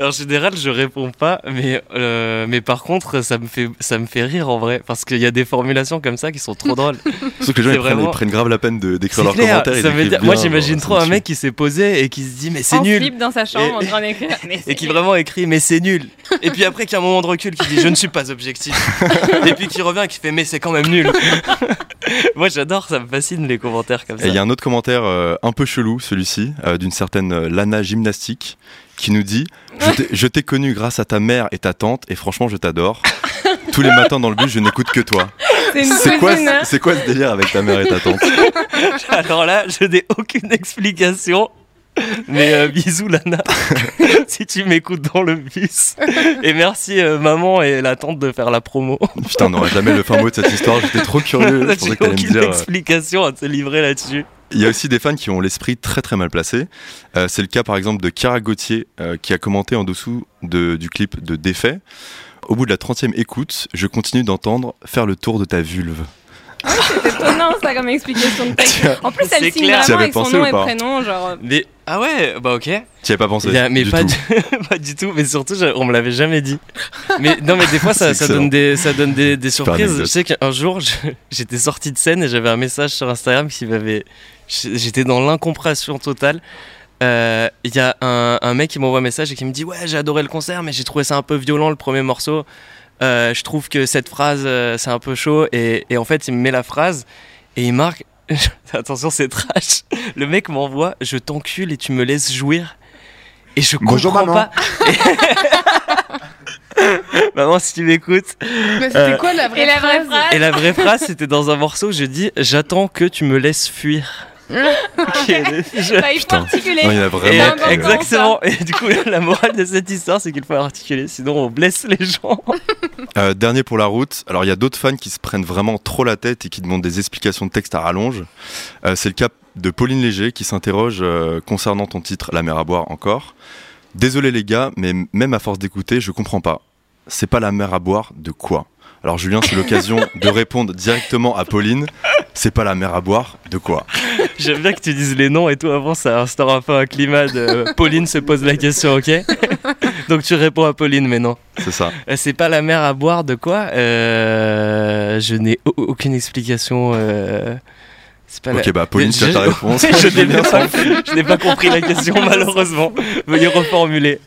en général, je réponds pas, mais, euh, mais par contre, ça me, fait, ça me fait rire en vrai, parce qu'il y a des formulations comme ça qui sont trop drôles. <laughs> Sauf que les gens ils, prennent, grave la peine d'écrire leurs commentaires. moi, j'imagine trop un mec qui s'est posé et qui se dit, mais c'est nul. Flip dans sa chambre en train d'écrire. Et qui vraiment écrit, mais c'est nul. Et puis après, qu'il y a un moment de recul qui dit, je ne suis pas objectif. et puis qui revient et qui fait, mais c'est quand même nul. <laughs> moi, j'adore, ça me fascine les commentaires comme ça. Et il y a un autre commentaire euh, un peu chelou, celui-ci, euh, d'une certaine Lana Gymnastique qui nous dit Je t'ai connu grâce à ta mère et ta tante, et franchement, je t'adore. Tous les matins dans le bus, je n'écoute que toi. C'est quoi, c'est quoi ce délire avec ta mère et ta tante? <laughs> Alors là, je n'ai aucune explication. Mais euh, bisous Lana, <laughs> si tu m'écoutes dans le bus. Et merci euh, maman et la tante de faire la promo. Putain, on n'aurait jamais le fin mot de cette histoire, j'étais trop curieux. <laughs> J'ai aucune euh, explication à te livrer là-dessus. Il y a aussi des fans qui ont l'esprit très très mal placé. Euh, c'est le cas par exemple de Kara Gauthier euh, qui a commenté en dessous du clip de Défait. Au bout de la 30e écoute, je continue d'entendre faire le tour de ta vulve. Ah c'est étonnant ça comme explication de <laughs> texte. En plus, elle signe vraiment avec son nom et prénom. Genre... Mais, ah ouais, bah ok. Tu avais pas pensé Mais du pas, tout. Du, <laughs> pas du tout, mais surtout, on me l'avait jamais dit. Mais non, mais des fois, ça, ça donne, des, ça donne des, des surprises. Je sais qu'un jour, <laughs> j'étais sorti de scène et j'avais un message sur Instagram qui m'avait J'étais dans l'incompréhension totale. Il euh, y a un, un mec qui m'envoie un message et qui me dit Ouais, j'ai adoré le concert, mais j'ai trouvé ça un peu violent le premier morceau. Euh, je trouve que cette phrase, euh, c'est un peu chaud. Et, et, en fait, il me met la phrase et il marque <laughs> Attention, c'est trash. Le mec m'envoie Je t'encule et tu me laisses jouir. Et je comprends maman. pas. <laughs> Maman, si tu m'écoutes. Mais c'était quoi la vraie, phrase? Et la vraie phrase, c'était dans un morceau, je dis J'attends que tu me laisses fuir. <laughs> je... bah, il faut articuler. il a vraiment exactement. Et du coup, <laughs> la morale de cette histoire, c'est qu'il faut articuler, sinon on blesse les gens. Euh, dernier pour la route. Alors, il y a d'autres fans qui se prennent vraiment trop la tête et qui demandent des explications de texte à rallonge. Euh, c'est le cas de Pauline Léger qui s'interroge euh, concernant ton titre La mer à boire encore. Désolé les gars, mais même à force d'écouter, je comprends pas. C'est pas la mer à boire de quoi? Alors Julien, c'est l'occasion de répondre directement à Pauline. C'est pas la mer à boire, de quoi <laughs> J'aime bien que tu dises les noms et tout avant, ça instaure un peu un climat de Pauline se pose la question, ok <laughs> Donc tu réponds à Pauline mais non. C'est ça. Euh, c'est pas la mer à boire, de quoi euh, Je n'ai aucune explication. Euh, pas ok, bah Pauline, tu as ta réponse. <laughs> je n'ai pas, pas compris la question malheureusement. Veuillez reformuler.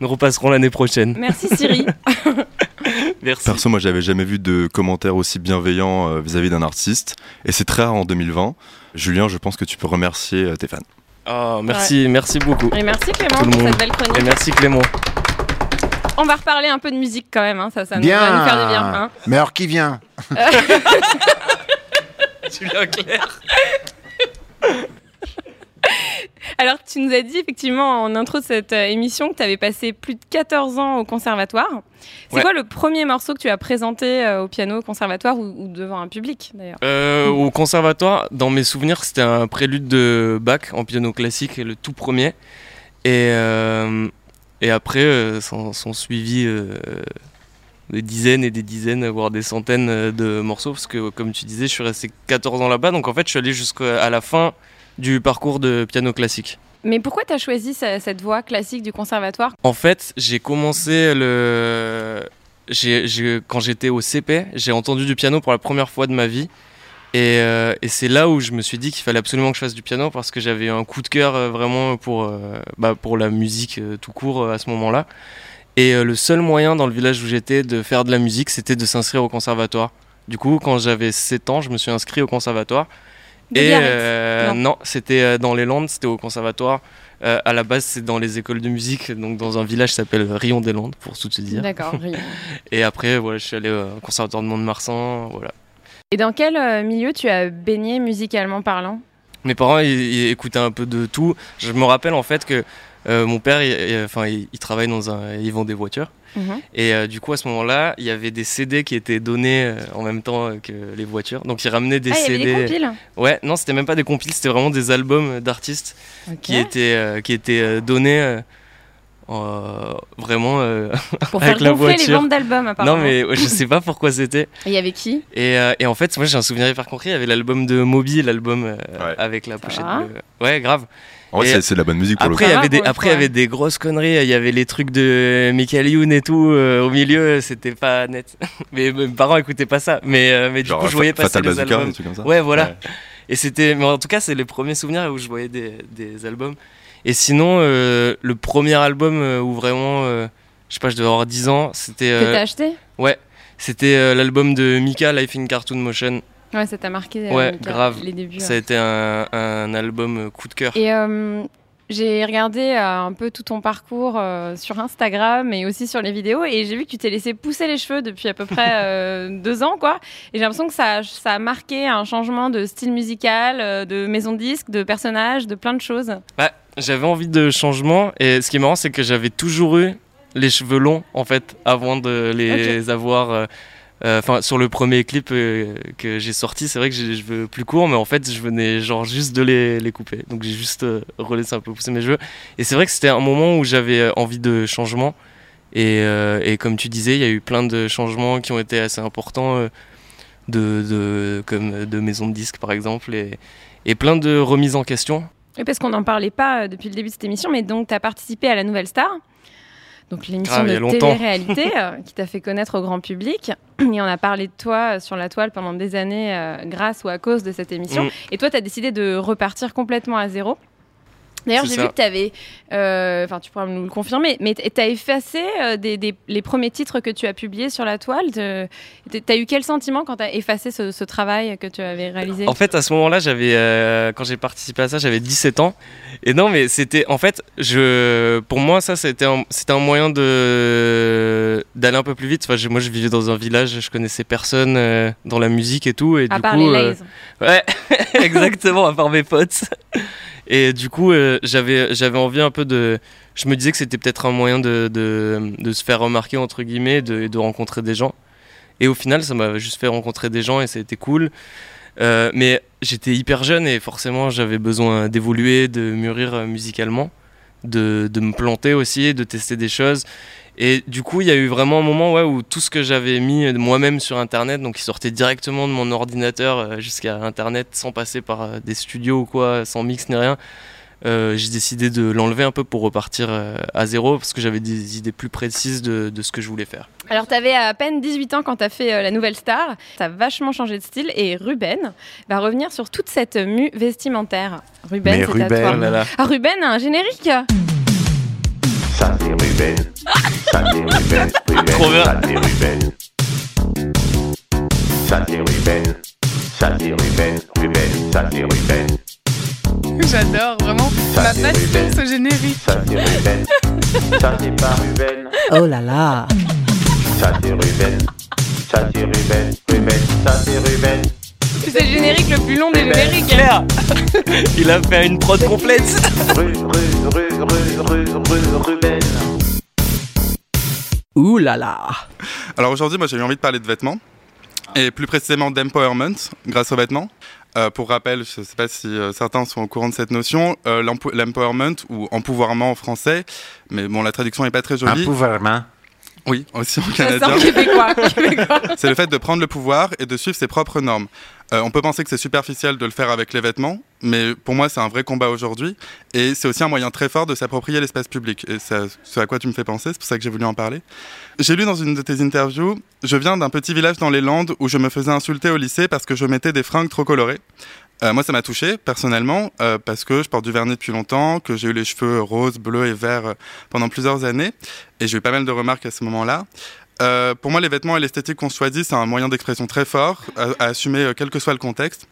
Nous repasserons l'année prochaine. Merci Siri. Merci. Perso, moi, j'avais jamais vu de commentaires aussi bienveillants euh, vis-à-vis d'un artiste, et c'est très rare en 2020. Julien, je pense que tu peux remercier euh, tes fans. Oh, merci, merci beaucoup. Et merci Clément pour cette belle chronique. Et merci Clément. On va reparler un peu de musique quand même, hein. ça, ça bien. va nous faire du bien. Hein. Mais alors qui vient? <laughs> Julien Claire. Alors, tu nous as dit effectivement en intro de cette euh, émission que tu avais passé plus de 14 ans au conservatoire. C'est quoi le premier morceau que tu as présenté euh, au piano au conservatoire ou, devant un public d'ailleurs? Euh, Au conservatoire, dans mes souvenirs, c'était un prélude de Bach en piano classique, le tout premier. Et, et après, sont, sont suivis des dizaines et des dizaines, voire des centaines de morceaux, parce que comme tu disais, je suis resté 14 ans là-bas, donc en fait, je suis allé jusqu'à la fin du parcours de piano classique. Mais pourquoi tu as choisi cette voie classique du conservatoire? En fait, j'ai commencé le. quand j'étais au CP, j'ai entendu du piano pour la première fois de ma vie. Et, euh, c'est là où je me suis dit qu'il fallait absolument que je fasse du piano parce que j'avais un coup de cœur euh, vraiment pour, euh, bah, pour la musique tout court à ce moment-là. Et le seul moyen dans le village où j'étais de faire de la musique, c'était de s'inscrire au conservatoire. Du coup, quand j'avais 7 ans, je me suis inscrit au conservatoire. Et euh, non, c'était euh, dans les Landes, c'était au conservatoire à la base, c'est dans les écoles de musique, donc dans un village qui s'appelle Rion des Landes, pour tout te dire. D'accord, Rion. <laughs> et après, voilà, je suis allé au conservatoire de Mont-de-Marsan, voilà. Et dans quel milieu tu as baigné musicalement parlant? Mes parents, ils, écoutaient un peu de tout. Je me rappelle en fait que mon père, il, enfin, il, travaille dans un, il vend des voitures. Mhm. Et euh, du coup, à ce moment-là, il y avait des CD qui étaient donnés euh, en même temps euh, que les voitures. Donc, ils ramenaient des ah, CD. Il y avait des compiles Ouais, non, c'était même pas des compiles, c'était vraiment des albums d'artistes qui étaient, qui étaient donnés. vraiment <laughs> pour avec faire la voiture. les ventes d'albums apparemment. Non mais je sais pas pourquoi c'était. <laughs> Et il y avait qui et, et, en fait moi j'ai un souvenir hyper concret, il y avait l'album de Moby, l'album avec la pochette bleue. Ouais grave. En vrai, c'est de la bonne musique pour après, le coup. Des, après, il y avait des grosses conneries. Il y avait les trucs de Michael Youn et tout. Euh, au milieu, c'était pas net. <laughs> mais mes parents écoutaient pas ça. Mais, euh, mais du coup, je voyais passer les albums. Comme ça. Ouais, voilà. Et c'était, mais en tout cas, c'est les premiers souvenirs où je voyais des, des albums. Et sinon, euh, le premier album où vraiment, je sais pas, je devais avoir 10 ans, c'était. que t'as acheté? Ouais. C'était l'album de Mika, Life in Cartoon Motion. Ouais, ça t'a marqué ouais, grave. les débuts. Ça a été un, un, album euh, coup de cœur. Et euh, j'ai regardé euh, un peu tout ton parcours sur Instagram et aussi sur les vidéos et j'ai vu que tu t'es laissé pousser les cheveux depuis à peu près <laughs> deux ans, quoi. Et j'ai l'impression que ça, ça a marqué un changement de style musical, de maison de disque, de personnage, de plein de choses. Bah, j'avais envie de changement et ce qui est marrant, c'est que j'avais toujours eu les cheveux longs en fait avant de les avoir euh, enfin, sur le premier clip euh, que j'ai sorti, c'est vrai que j'ai les cheveux plus courts, mais en fait, je venais genre juste de les, les couper. Donc j'ai juste euh, relaissé un peu pousser mes cheveux. Et c'est vrai que c'était un moment où j'avais envie de changement. Et, comme tu disais, il y a eu plein de changements qui ont été assez importants, de, de, comme de maison de disques par exemple, et, et plein de remises en question. Oui, parce qu'on n'en parlait pas depuis le début de cette émission, mais donc tu as participé à la Nouvelle Star donc l'émission ah, de télé-réalité euh, <laughs> qui t'a fait connaître au grand public. Et on a parlé de toi sur la toile pendant des années euh, grâce ou à cause de cette émission. Mm. Et toi, tu as décidé de repartir complètement à zéro. D'ailleurs, j'ai vu que tu avais, euh, enfin, tu pourras nous le confirmer, mais tu as effacé euh, des, les premiers titres que tu as publiés sur la toile. Tu as eu quel sentiment quand tu as effacé ce, travail que tu avais réalisé? En fait, à ce moment-là, j'avais, euh, quand j'ai participé à ça, j'avais 17 ans. Et non, mais c'était, en fait, je, pour moi, ça, c'était un, c'était un moyen de d'aller un peu plus vite. Enfin, moi, je vivais dans un village, je connaissais personne dans la musique et tout. Et à du part coup, les ouais, <laughs> exactement, à part mes potes. Et du coup, euh, j'avais, envie un peu de. Je me disais que c'était peut-être un moyen de, de, se faire remarquer, entre guillemets, de, de rencontrer des gens. Et au final, ça m'a juste fait rencontrer des gens et été cool. Euh, mais j'étais hyper jeune et forcément, j'avais besoin d'évoluer, de mûrir euh, musicalement, de, me planter aussi, de tester des choses. Et du coup, il y a eu vraiment un moment ouais, où tout ce que j'avais mis moi-même sur Internet, donc qui sortait directement de mon ordinateur euh, jusqu'à Internet sans passer par euh, des studios ou quoi, sans mix ni rien, euh, j'ai décidé de l'enlever un peu pour repartir à zéro parce que j'avais des idées plus précises de, de, ce que je voulais faire. Alors, tu avais à peine 18 ans quand tu as fait la nouvelle star. Tu as vachement changé de style et Ruben va revenir sur toute cette mue vestimentaire. Ruben, c'est à toi. Ah, Ruben, un générique ça c'est Ruben. Ça c'est <laughs> Ruben. Ruben. Ça c'est Ruben. Ça c'est Ruben. Ça c'est Ruben. Ruben. Ça c'est Ruben. <laughs> J'adore, vraiment. Ma passion, ce générique. Ça c'est Ruben. Ça c'est pas Ruben. Oh là là. Ça c'est Ruben. Ça c'est Ruben. Ruben. Ça c'est Ruben. C'est le générique le plus long des génériques. Claire <laughs> Il a fait une prod complète. Ruben. Ouh là là Alors aujourd'hui, moi j'ai eu envie de parler de vêtements, et plus précisément d'empowerment grâce aux vêtements. Euh, pour rappel, je ne sais pas si euh, certains sont au courant de cette notion, euh, l'empowerment ou empouvoirment en français, mais bon, la traduction n'est pas très jolie. Empouvoirment. Oui, aussi en canadien. <laughs> C'est le fait de prendre le pouvoir et de suivre ses propres normes. Euh, on peut penser que c'est superficiel de le faire avec les vêtements, mais pour moi c'est un vrai combat aujourd'hui. Et c'est aussi un moyen très fort de s'approprier l'espace public. Et c'est ce à quoi tu me fais penser, c'est pour ça que j'ai voulu en parler. J'ai lu dans une de tes interviews, je viens d'un petit village dans les Landes où je me faisais insulter au lycée parce que je mettais des fringues trop colorées. Euh, moi, ça m'a touché personnellement euh, parce que je porte du vernis depuis longtemps, que j'ai eu les cheveux roses, bleus et verts euh, pendant plusieurs années, et j'ai eu pas mal de remarques à ce moment-là. pour moi, les vêtements et l'esthétique qu'on choisit, c'est un moyen d'expression très fort, à, assumer quel que soit le contexte.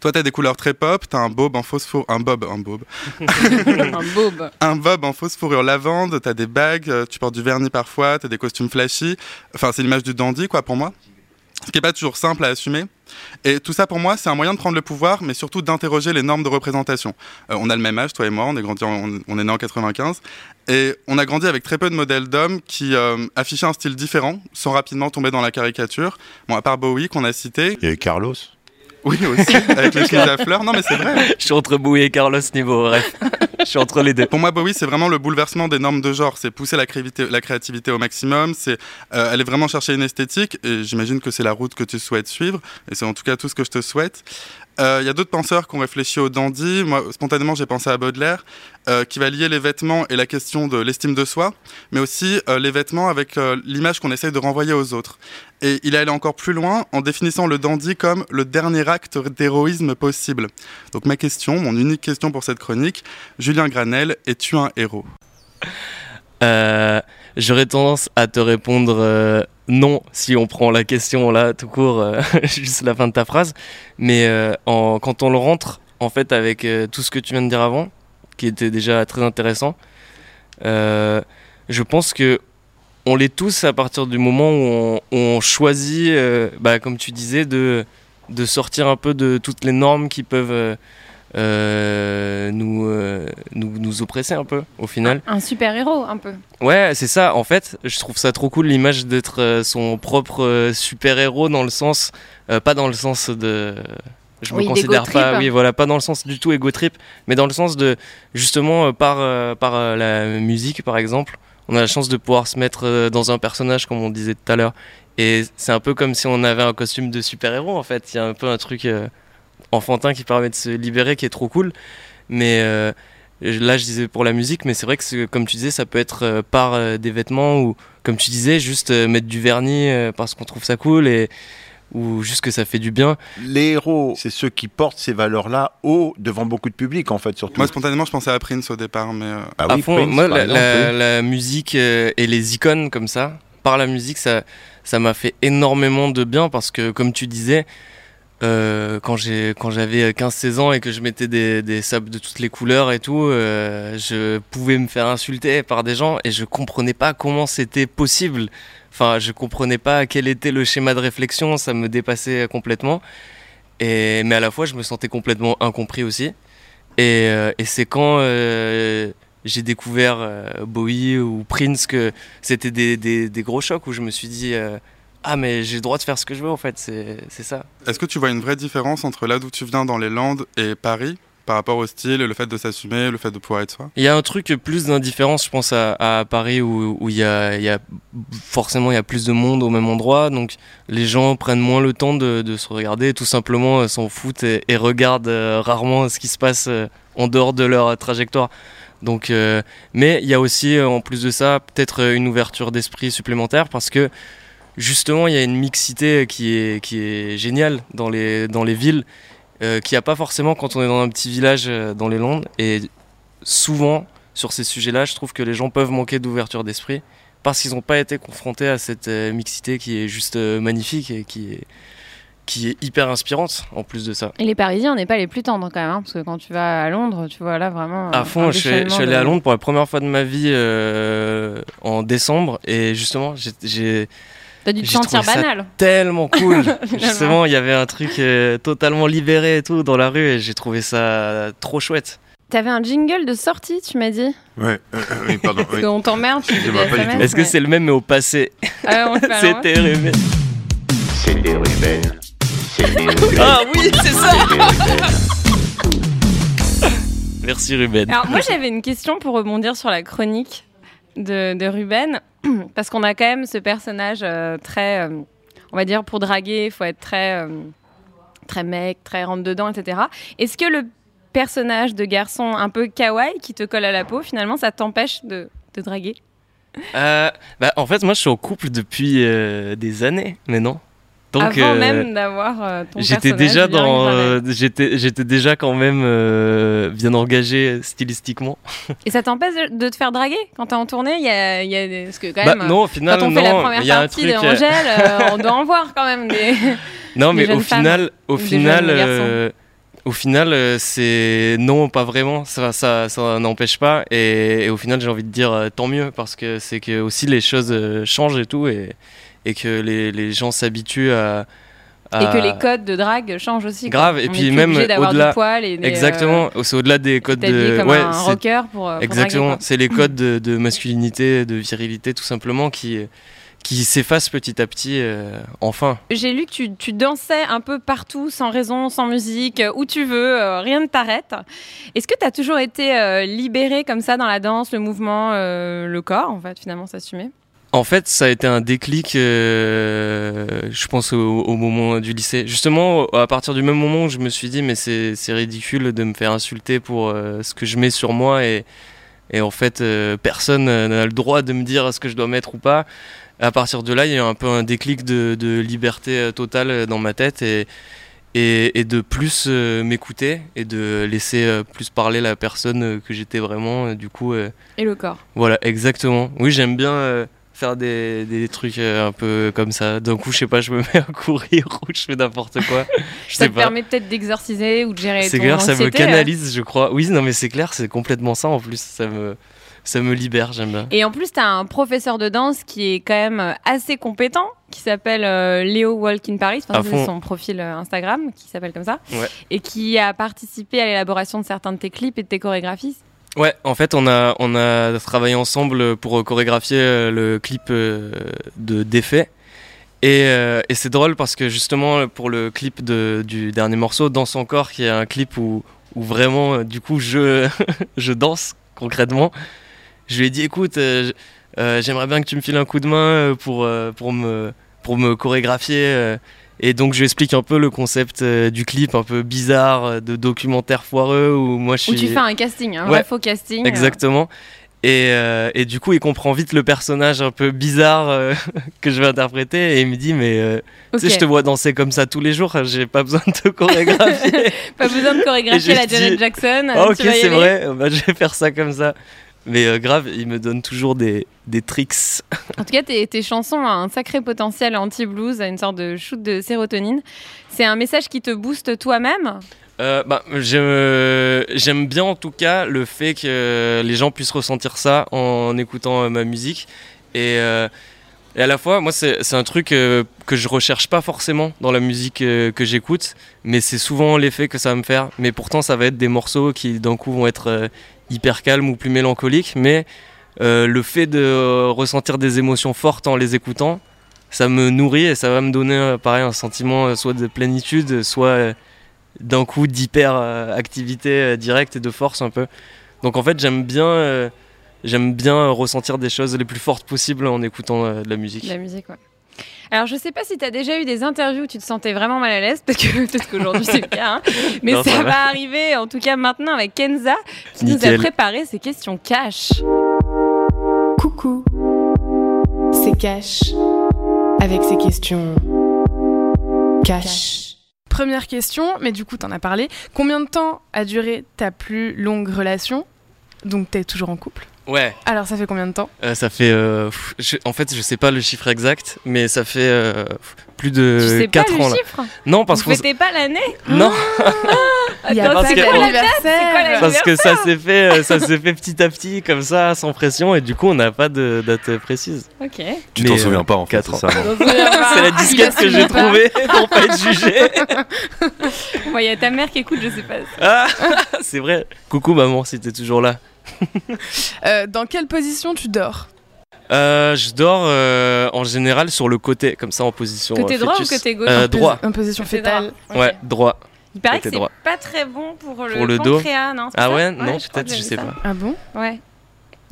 Toi, t'as des couleurs très pop, t'as un bob en phosphore, un bob, un bob. <laughs> un bob. Un bob en fausse fourrure lavande, t'as des bagues, euh, tu portes du vernis parfois, t'as des costumes flashy. Enfin, c'est l'image du dandy, quoi, pour moi. Ce qui n'est pas toujours simple à assumer. Et tout ça, pour moi, c'est un moyen de prendre le pouvoir, mais surtout d'interroger les normes de représentation. Euh, on a le même âge, toi et moi, on est, grandi en- on est né en 95. Et on a grandi avec très peu de modèles d'hommes qui euh, affichaient un style différent, sans rapidement tomber dans la caricature. Bon, à part Bowie, qu'on a cité. Il y a eu Carlos. Oui, aussi, avec les chemises à fleurs. Non, mais c'est vrai. Je suis entre Bowie et Carlos niveau ref. Je suis entre les deux. Pour moi, Bowie, c'est vraiment le bouleversement des normes de genre. C'est pousser la créativité, la créativité au maximum. C'est euh, aller vraiment chercher une esthétique. Et j'imagine que c'est la route que tu souhaites suivre. Et c'est en tout cas tout ce que je te souhaite. Euh, Il y a d'autres penseurs qui ont réfléchi au dandy. Moi, spontanément, j'ai pensé à Baudelaire, euh, qui va lier les vêtements et la question de l'estime de soi, mais aussi euh, les vêtements avec euh, l'image qu'on essaye de renvoyer aux autres. Et il est allé encore plus loin en définissant le dandy comme le dernier acte d'héroïsme possible. Donc ma question, mon unique question pour cette chronique, Julien Granel, es-tu un héros? J'aurais tendance à te répondre non si on prend la question là tout court, <laughs> juste la fin de ta phrase. Mais en, quand on le rentre, en fait, avec tout ce que tu viens de dire avant, qui était déjà très intéressant, euh, je pense que on l'est tous à partir du moment où on, choisit, euh, bah, comme tu disais, de, de sortir un peu de toutes les normes qui peuvent euh, nous, nous, nous oppresser un peu au final. Un super héros, un peu. Ouais, c'est ça. En fait, je trouve ça trop cool l'image d'être son propre super-héros dans le sens, pas dans le sens de, je Oui, me considère pas, oui, voilà, pas dans le sens du tout ego trip, mais dans le sens de justement euh, par euh, par euh, la musique par exemple, on a la chance de pouvoir se mettre dans un personnage comme on disait tout à l'heure, et c'est un peu comme si on avait un costume de super-héros en fait. Il y a un peu un truc enfantin qui permet de se libérer, qui est trop cool, mais euh, Là, je disais pour la musique, mais c'est vrai que, comme tu disais, ça peut être euh, par euh, des vêtements ou, comme tu disais, juste euh, mettre du vernis parce qu'on trouve ça cool et ou juste que ça fait du bien. Les héros, c'est ceux qui portent ces valeurs-là haut devant beaucoup de public, en fait, surtout. Moi, spontanément, je pensais à Prince au départ, mais... euh, Ah à fond, Prince, moi, la, exemple, la- oui. la musique euh, et les icônes comme ça, par la musique, ça, ça m'a fait énormément de bien parce que, comme tu disais, euh, quand j'ai quand j'avais 15-16 ans et que je mettais des, des sables de toutes les couleurs et tout, euh, je pouvais me faire insulter par des gens et je comprenais pas comment c'était possible. Enfin, je comprenais pas quel était le schéma de réflexion, ça me dépassait complètement. Et, mais à la fois, je me sentais complètement incompris aussi. Et, euh, c'est quand euh, j'ai découvert euh, Bowie ou Prince que c'était des, des, des gros chocs où je me suis dit Ah, mais j'ai le droit de faire ce que je veux en fait, c'est ça. Est-ce que tu vois une vraie différence entre là d'où tu viens dans les Landes et Paris par rapport au style, le fait de s'assumer, le fait de pouvoir être soi. Il y a un truc plus d'indifférence, je pense, à, Paris où il y a, forcément il y a plus de monde au même endroit, donc les gens prennent moins le temps de, se regarder, tout simplement euh, s'en foutent et, regardent euh, rarement ce qui se passe euh, en dehors de leur trajectoire. Donc, mais il y a aussi, en plus de ça, peut-être une ouverture d'esprit supplémentaire parce que justement, il y a une mixité qui est, qui est géniale dans les, dans les villes, euh, qu'il n'y a pas forcément quand on est dans un petit village euh, dans les Landes. Et souvent, sur ces sujets-là, je trouve que les gens peuvent manquer d'ouverture d'esprit parce qu'ils n'ont pas été confrontés à cette euh, mixité qui est juste magnifique et qui est, qui est hyper inspirante en plus de ça. Et les Parisiens, on n'est pas les plus tendres quand même, hein, parce que quand tu vas à Londres, tu vois là vraiment. À fond, je suis, je suis déchaînement allé de- à Londres pour la première fois de ma vie euh, en décembre et justement, j'ai T'as dû te sentir banal. tellement <laughs> cool. Justement, il y avait un truc euh, totalement libéré et tout dans la rue et j'ai trouvé ça trop chouette. T'avais un jingle de sortie, tu m'as dit Ouais, euh, euh, oui, pardon. Parce oui. qu'on t'emmerde. Est-ce que c'est le même mais au passé Ah, C'était Ruben. C'était Ruben. C'était Ruben. Ah oui, c'est ça. Merci Ruben. Alors moi j'avais une question pour rebondir sur la chronique de, Ruben, <clears throat> parce qu'on a quand même ce personnage euh, très, euh, on va dire pour draguer, il faut être très, euh, très mec, très rentre dedans, etc. Est-ce que le personnage de garçon un peu kawaii qui te colle à la peau, finalement, ça t'empêche de, de draguer? Bah, en fait, moi je suis en couple depuis des années maintenant. Donc, Avant euh, même d'avoir euh, ton J'étais déjà dans, euh, j'étais, j'étais déjà quand même euh, bien engagé stylistiquement. Et ça t'empêche de- te faire draguer quand t'es en tournée? Il y a, il y a des... Parce que quand Bah, même, non, au final, quand on fait la non, première il y a un partie truc, de euh, Angèle, <laughs> on doit en voir quand même des... Non, mais au femmes final, au final, au final, c'est non, pas vraiment. Ça, ça, ça n'empêche pas. Et, et au final, j'ai envie de dire tant mieux parce que c'est que aussi les choses changent et tout et, et que les, les gens s'habituent à, à- Et que les codes de drague changent aussi. quoi. Grave. Et On puis même au-delà. Exactement. C'est au-delà des codes de. comme ouais, un rocker pour, euh, Exactement. C'est les codes de, de <laughs> masculinité, de virilité, tout simplement, qui qui s'effacent petit à petit. euh, enfin. J'ai lu que tu, tu dansais un peu partout, sans raison, sans musique, euh, où tu veux, euh, rien ne t'arrête. Est-ce que tu as toujours été euh, libéré comme ça dans la danse, le mouvement, euh, le corps, en fait, finalement, s'assumer? En fait, ça a été un déclic, euh, je pense, au, au moment du lycée. Justement, à partir du même moment où je me suis dit, mais c'est ridicule de me faire insulter pour euh, ce que je mets sur moi et, et en fait, euh, personne n'a le droit de me dire ce que je dois mettre ou pas. À partir de là, il y a eu un peu un déclic de, de liberté totale dans ma tête et, et, et de plus m'écouter et de laisser plus parler la personne que j'étais vraiment. Du coup, Et le corps. voilà, exactement. Oui, j'aime bien faire des, des trucs euh, un peu comme ça. D'un coup, je sais pas, je me mets à courir <laughs> ou je fais n'importe quoi. Je Ça sais te pas. permet peut-être d'exorciser ou de gérer C'est clair, ça me euh. canalise, je crois. Oui, non, mais c'est clair, c'est complètement ça en plus. Ça me, ça me libère, j'aime bien. Et en plus, tu as un professeur de danse qui est quand même euh, assez compétent, qui s'appelle euh, Léo Walk in Paris. Enfin, c'est son profil euh, Instagram, qui s'appelle comme ça. Ouais. Et qui a participé à l'élaboration de certains de tes clips et de tes chorégraphies. Ouais, en fait, on a, on a travaillé ensemble pour chorégraphier euh, le clip euh, de Défait. Et, euh, et c'est drôle parce que justement, pour le clip de, du dernier morceau, Dans son corps, qui est un clip où, où vraiment, du coup, je, <laughs> je danse concrètement, je lui ai dit écoute, j'aimerais bien que tu me files un coup de main pour, pour, me, pour me chorégraphier. Et donc, je lui explique un peu le concept euh, du clip, un peu bizarre, euh, de documentaire foireux, où moi je suis. Où tu fais un casting, un Ouais, vrai faux casting. euh. Exactement. Et, euh, et du coup, il comprend vite le personnage un peu bizarre euh, <laughs> que je vais interpréter et il me dit Mais euh, tu sais, Ok. je te vois danser comme ça tous les jours, j'ai pas besoin de te chorégraphier. <laughs> Pas besoin de chorégraphier la Janet Jackson. Ah, ok, c'est vrai, bah, je vais faire ça comme ça. Mais euh, grave, il me donne toujours des, des tricks. En tout cas, tes, tes chansons ont un sacré potentiel anti-blues, une sorte de shoot de sérotonine. C'est un message qui te booste toi-même Euh, bah, J'aime bien en tout cas le fait que les gens puissent ressentir ça en écoutant euh, ma musique. Et, euh, et à la fois, moi, c'est un truc que je recherche pas forcément dans la musique que j'écoute, mais c'est souvent l'effet que ça va me faire. Mais pourtant, ça va être des morceaux qui d'un coup vont être hyper calmes ou plus mélancoliques. Mais euh, le fait de ressentir des émotions fortes en les écoutant, ça me nourrit et ça va me donner euh, pareil un sentiment euh, soit de plénitude, soit d'un coup d'hyper activité directe et de force un peu. Donc en fait j'aime bien j'aime bien ressentir des choses les plus fortes possibles en écoutant de la musique. la musique. Ouais. Alors, je sais pas si tu as déjà eu des interviews où tu te sentais vraiment mal à l'aise, parce que <laughs> peut-être qu'aujourd'hui c'est le cas, hein. <laughs> mais Non, ça, ça va. va. arriver en tout cas maintenant avec Kenza qui nous a préparé ces questions cash. Coucou, c'est Cash avec ses questions cash. Première question, mais du coup t'en as parlé. Combien de temps a duré ta plus longue relation? Donc t'es toujours en couple? Ouais, Alors ça fait combien de temps? Euh, ça fait euh, je- en fait je sais pas le chiffre exact, mais ça fait euh, plus tu de sais pas 4 le ans là. chiffre? Non parce Vous qu'on fêtez pas l'année? <laughs> Non <laughs> Il y a pas parce de que- c'est quoi la parce que ça s'est fait ça s'est fait petit à petit comme ça sans pression et du coup on n'a pas de date précise. Ok. Tu t'en euh, souviens pas en fait, quatre c'est ans. ça. non <laughs> C'est la disquette que j'ai trouvée pour pas être jugé. Bon, il y a ta mère qui écoute, je sais pas. Ah, c'est vrai. Coucou maman, si t'es toujours là. <laughs> Euh, dans quelle position tu dors Euh, je dors euh, en général sur le côté, comme ça en position. Côté euh, droit fœtus. ou côté gauche Euh, En Droit. En position fétale. Ouais, droit. Il paraît que c'est pas très bon pour le, Pour le dos non Ah ça ouais, Non, peut-être, je sais ça. pas. Ah bon Ouais.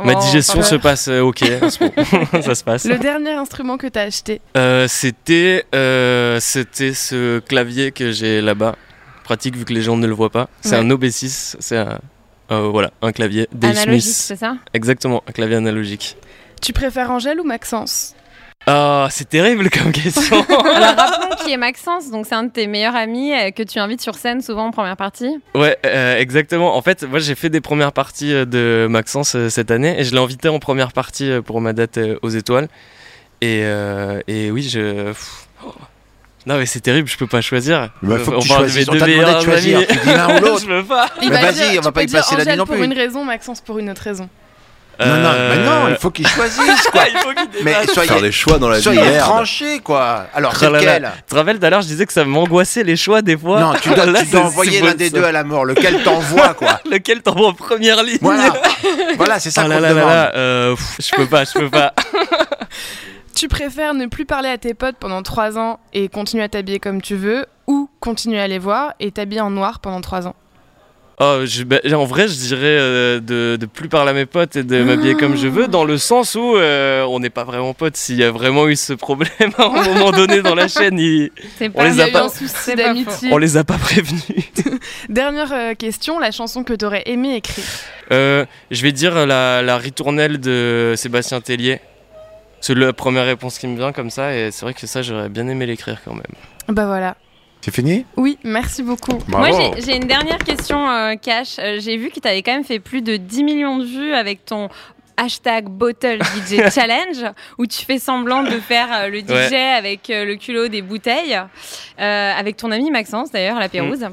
Ma Oh, digestion se passe euh, ok, <laughs> <laughs> ça se passe. Le dernier instrument que t'as acheté Euh, c'était, euh, c'était ce clavier que j'ai là-bas. Pratique vu que les gens ne le voient pas. C'est Ouais. un OB6, c'est un, euh, voilà, un clavier Dave Analogique, Smith. c'est ça? Exactement, un clavier analogique. Tu préfères Angèle ou Maxence? Ah, c'est terrible comme question. <laughs> Alors rappelons qui est Maxence, donc c'est un de tes meilleurs amis euh, que tu invites sur scène souvent en première partie. Ouais, euh, exactement. En fait, moi j'ai fait des premières parties euh, de Maxence euh, cette année et je l'ai invité en première partie euh, pour ma date euh, aux étoiles. Et, euh, et oui, je. pff, oh, Non mais c'est terrible, je peux pas choisir. Bah, faut que on tu parle de mes deux meilleurs choisir, amis. tu dis l'un ou <laughs> l'autre. je peux pas. Il Mais va vas-y, dire- on va pas y passer la nuit non pour plus. une raison, Maxence pour une autre raison. Non, non, Euh, mais non, il faut qu'ils choisissent <laughs> quoi. il faut qu'il Mais soyez, Faire des choix dans la vie. soyez tranchés quoi. Alors, c'est lequel? À l'heure, je disais que ça m'angoissait les choix des fois. Non, tu dois, Là, tu dois envoyer l'un des ça. deux à la mort. Lequel t'envoie quoi <laughs> Lequel t'envoie en première ligne Voilà, voilà, c'est ça qu'on là demande. là, euh, pff, je peux pas, je peux pas. Tu préfères ne plus parler à tes potes pendant 3 ans et continuer à t'habiller comme tu veux ou continuer à les voir et t'habiller en noir pendant 3 ans? Oh, je- bah, en vrai, je dirais euh, de, de plus parler à mes potes et de m'habiller comme je veux, dans le sens où euh, on n'est pas vraiment potes. S'il y a vraiment eu ce problème à un <laughs> moment donné dans la chaîne, C'est on les Il a pas, un souci c'est pas d'amitié. on les a pas prévenus. <laughs> Dernière euh, question, la chanson que t'aurais aimé écrire Euh, je vais dire la, la ritournelle de Sébastien Tellier. C'est la première réponse qui me vient comme ça, et c'est vrai que ça, j'aurais bien aimé l'écrire quand même. Bah voilà. C'est fini? Oui, merci beaucoup. Moi, Bravo. j'ai une dernière question, euh, Cash. Euh, j'ai vu que tu avais quand même fait plus de 10 millions de vues avec ton hashtag Bottle DJ <laughs> Challenge, où tu fais semblant de faire euh, le DJ Ouais. avec euh, le culot des bouteilles, euh, avec ton ami Maxence, d'ailleurs, la Pérouse.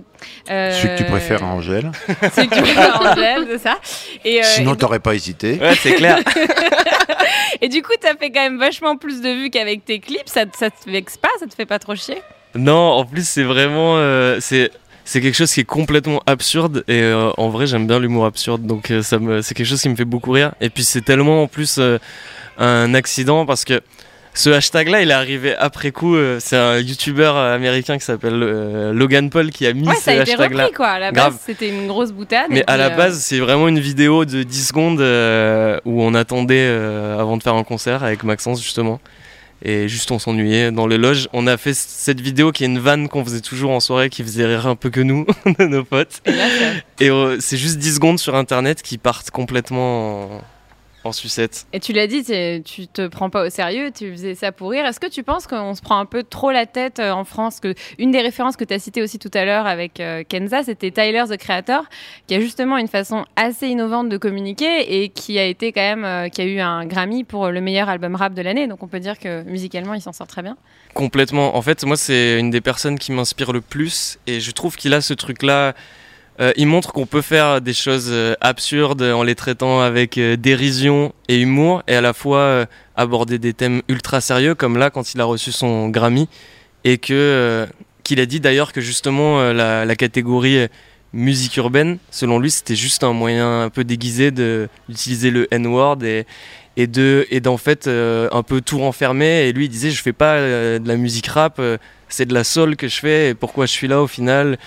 Euh, Celui que tu préfères à Angèle. <laughs> Celui que tu préfères à Angèle, c'est ça. Et, euh, Sinon, t'aurais pas hésité. Ouais, c'est clair. <laughs> et du coup, tu as fait quand même vachement plus de vues qu'avec tes clips. Ça, ça te vexe pas Ça te fait pas trop chier? Non, en plus, c'est vraiment. euh, c'est. C'est quelque chose qui est complètement absurde et euh, en vrai j'aime bien l'humour absurde donc euh, ça me c'est quelque chose qui me fait beaucoup rire et puis c'est tellement en plus euh, un accident parce que ce hashtag là il est arrivé après coup c'est un youtubeur américain qui s'appelle Logan Paul qui a mis Ouais, ce ça a été hashtag là repris, quoi. À la Grave. base, c'était une grosse boutade. Mais à la base, c'est vraiment une vidéo de 10 secondes où on attendait avant de faire un concert avec Maxence justement. Et juste on s'ennuyait dans les loges. On a fait cette vidéo qui est une vanne qu'on faisait toujours en soirée qui faisait rire un peu que nous, <laughs> de nos potes. et euh, c'est juste 10 secondes sur internet qui partent complètement en, en sucette. Et tu l'as dit, tu te prends pas au sérieux, tu faisais ça pour rire. Est-ce que tu penses qu'on se prend un peu trop la tête euh, en France que Une des références que tu as citées aussi tout à l'heure avec euh, Kenza, c'était Tyler, the Creator, qui a justement une façon assez innovante de communiquer et qui a été quand même, euh, qui a eu un Grammy pour le meilleur album rap de l'année. Donc on peut dire que musicalement, il s'en sort très bien. Complètement. En fait, moi, c'est une des personnes qui m'inspire le plus et je trouve qu'il a ce truc-là. Euh, il montre qu'on peut faire des choses euh, absurdes en les traitant avec euh, dérision et humour et à la fois aborder des thèmes ultra sérieux comme là quand il a reçu son Grammy et que qu'il a dit d'ailleurs que justement la, catégorie musique urbaine selon lui c'était juste un moyen un peu déguisé d'utiliser le N-word et et de et d'en fait un peu tout renfermer et lui il disait je fais pas de la musique rap c'est de la soul que je fais et pourquoi je suis là au final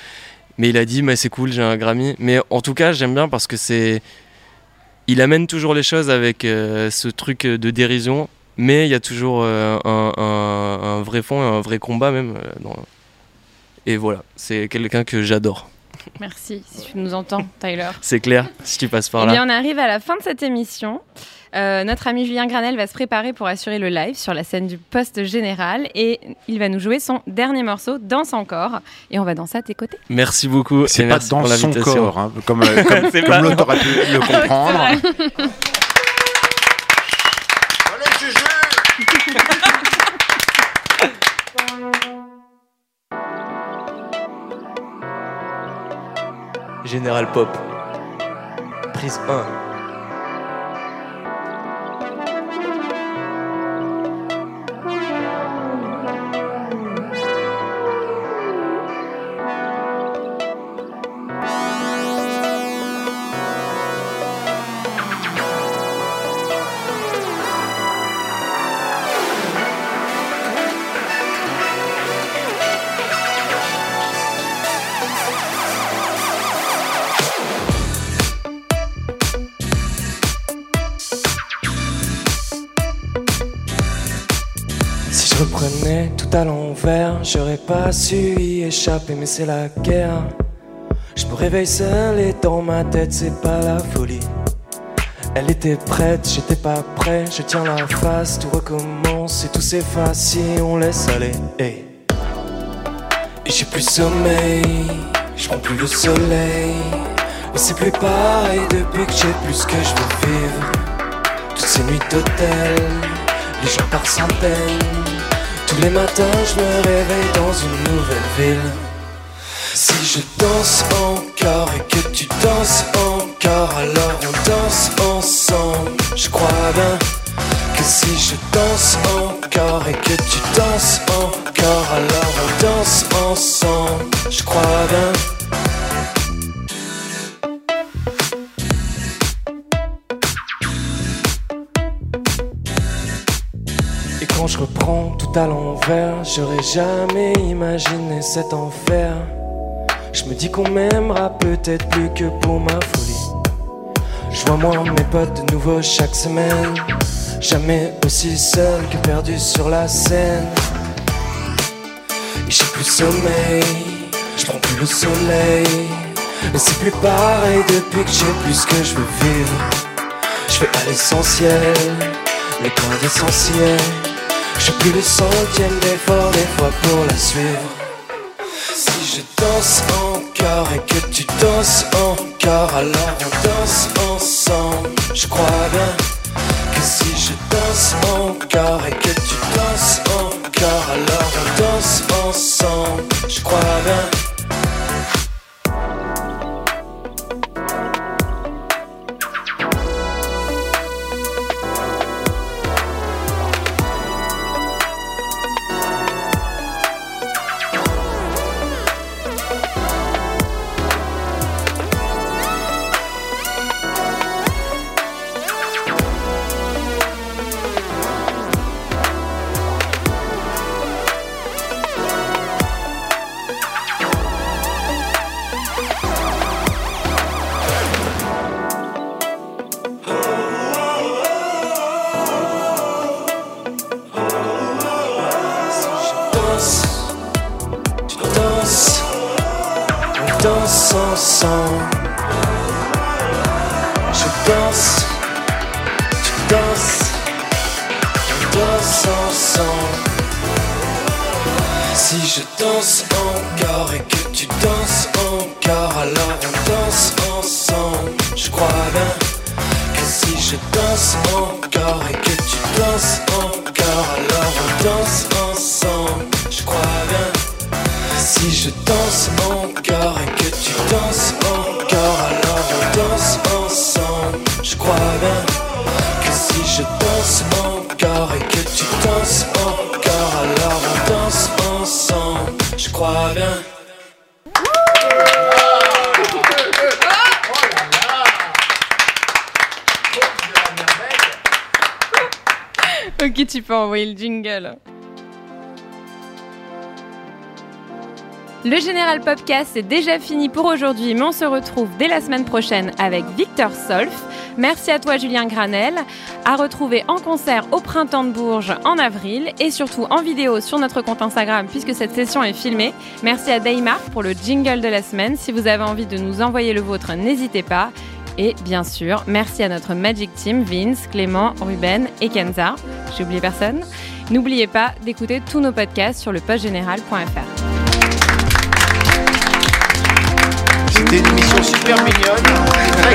mais il a dit mais c'est cool j'ai un Grammy. Mais en tout cas j'aime bien parce que c'est il amène toujours les choses avec euh, ce truc de dérision. Mais il y a toujours euh, un, un- vrai fond et un vrai combat même euh, dans- et voilà. C'est quelqu'un que j'adore Merci, si tu nous entends, Tyler. <laughs> c'est clair si tu passes par Eh là bien, on arrive à la fin de cette émission. Euh, notre ami Julien Granel va se préparer pour assurer le live sur la scène du poste général et il va nous jouer son dernier morceau, Danse encore. Et on va danser à tes côtés. merci beaucoup et C'est pas merci dans pour son corps, hein, comme, euh, <laughs> comme, l'autre aurait pu le <laughs> comprendre. Général Pop. Prise 1. Tout à j'aurais pas su y échapper, mais c'est la guerre. Je me réveille seul et dans ma tête, c'est pas la folie. Elle était prête, j'étais pas prêt, je tiens la face, tout recommence et tout s'efface si on laisse aller. Et j'ai plus sommeil, je plus le soleil. Mais c'est plus pareil depuis que j'ai plus que je veux vivre. Toutes ces nuits d'hôtel, les gens par centaines. Tous les matins, je me réveille dans une nouvelle ville. Si je danse encore et que tu danses encore, alors on danse ensemble. Je crois bien que si je danse encore et que tu danses encore, alors on danse ensemble. Je crois bien. Tout à l'envers, j'aurais jamais imaginé cet enfer. Je me dis qu'on m'aimera peut-être plus que pour ma folie. Je vois moi mes potes de nouveau chaque semaine. Jamais aussi seul que perdu sur la scène. Et j'ai plus sommeil, je prends plus le soleil. Mais c'est plus pareil depuis que j'ai plus que je veux vivre. Je fais à l'essentiel, les points essentiels. Je fais plus le centième d'effort des fois pour la suivre. Si je danse encore et que tu danses encore, alors on danse ensemble. Je crois bien que si je danse encore et que tu danses encore, alors on danse ensemble. Je crois bien. <laughs> Ok, tu peux envoyer le jingle. Le Général Popcast c'est déjà fini pour aujourd'hui, mais on se retrouve dès la semaine prochaine avec Victor Solf. Merci à toi Julien Granel, à retrouver en concert au Printemps de Bourges en avril et surtout en vidéo sur notre compte Instagram puisque cette session est filmée. Merci à Daymar pour le jingle de la semaine. Si vous avez envie de nous envoyer le vôtre, n'hésitez pas. Et bien sûr, merci à notre Magic Team, Vince, Clément, Ruben et Kenza. J'ai oublié personne. N'oubliez pas d'écouter tous nos podcasts sur le postgénéral.fr. C'était une émission super mignonne. Très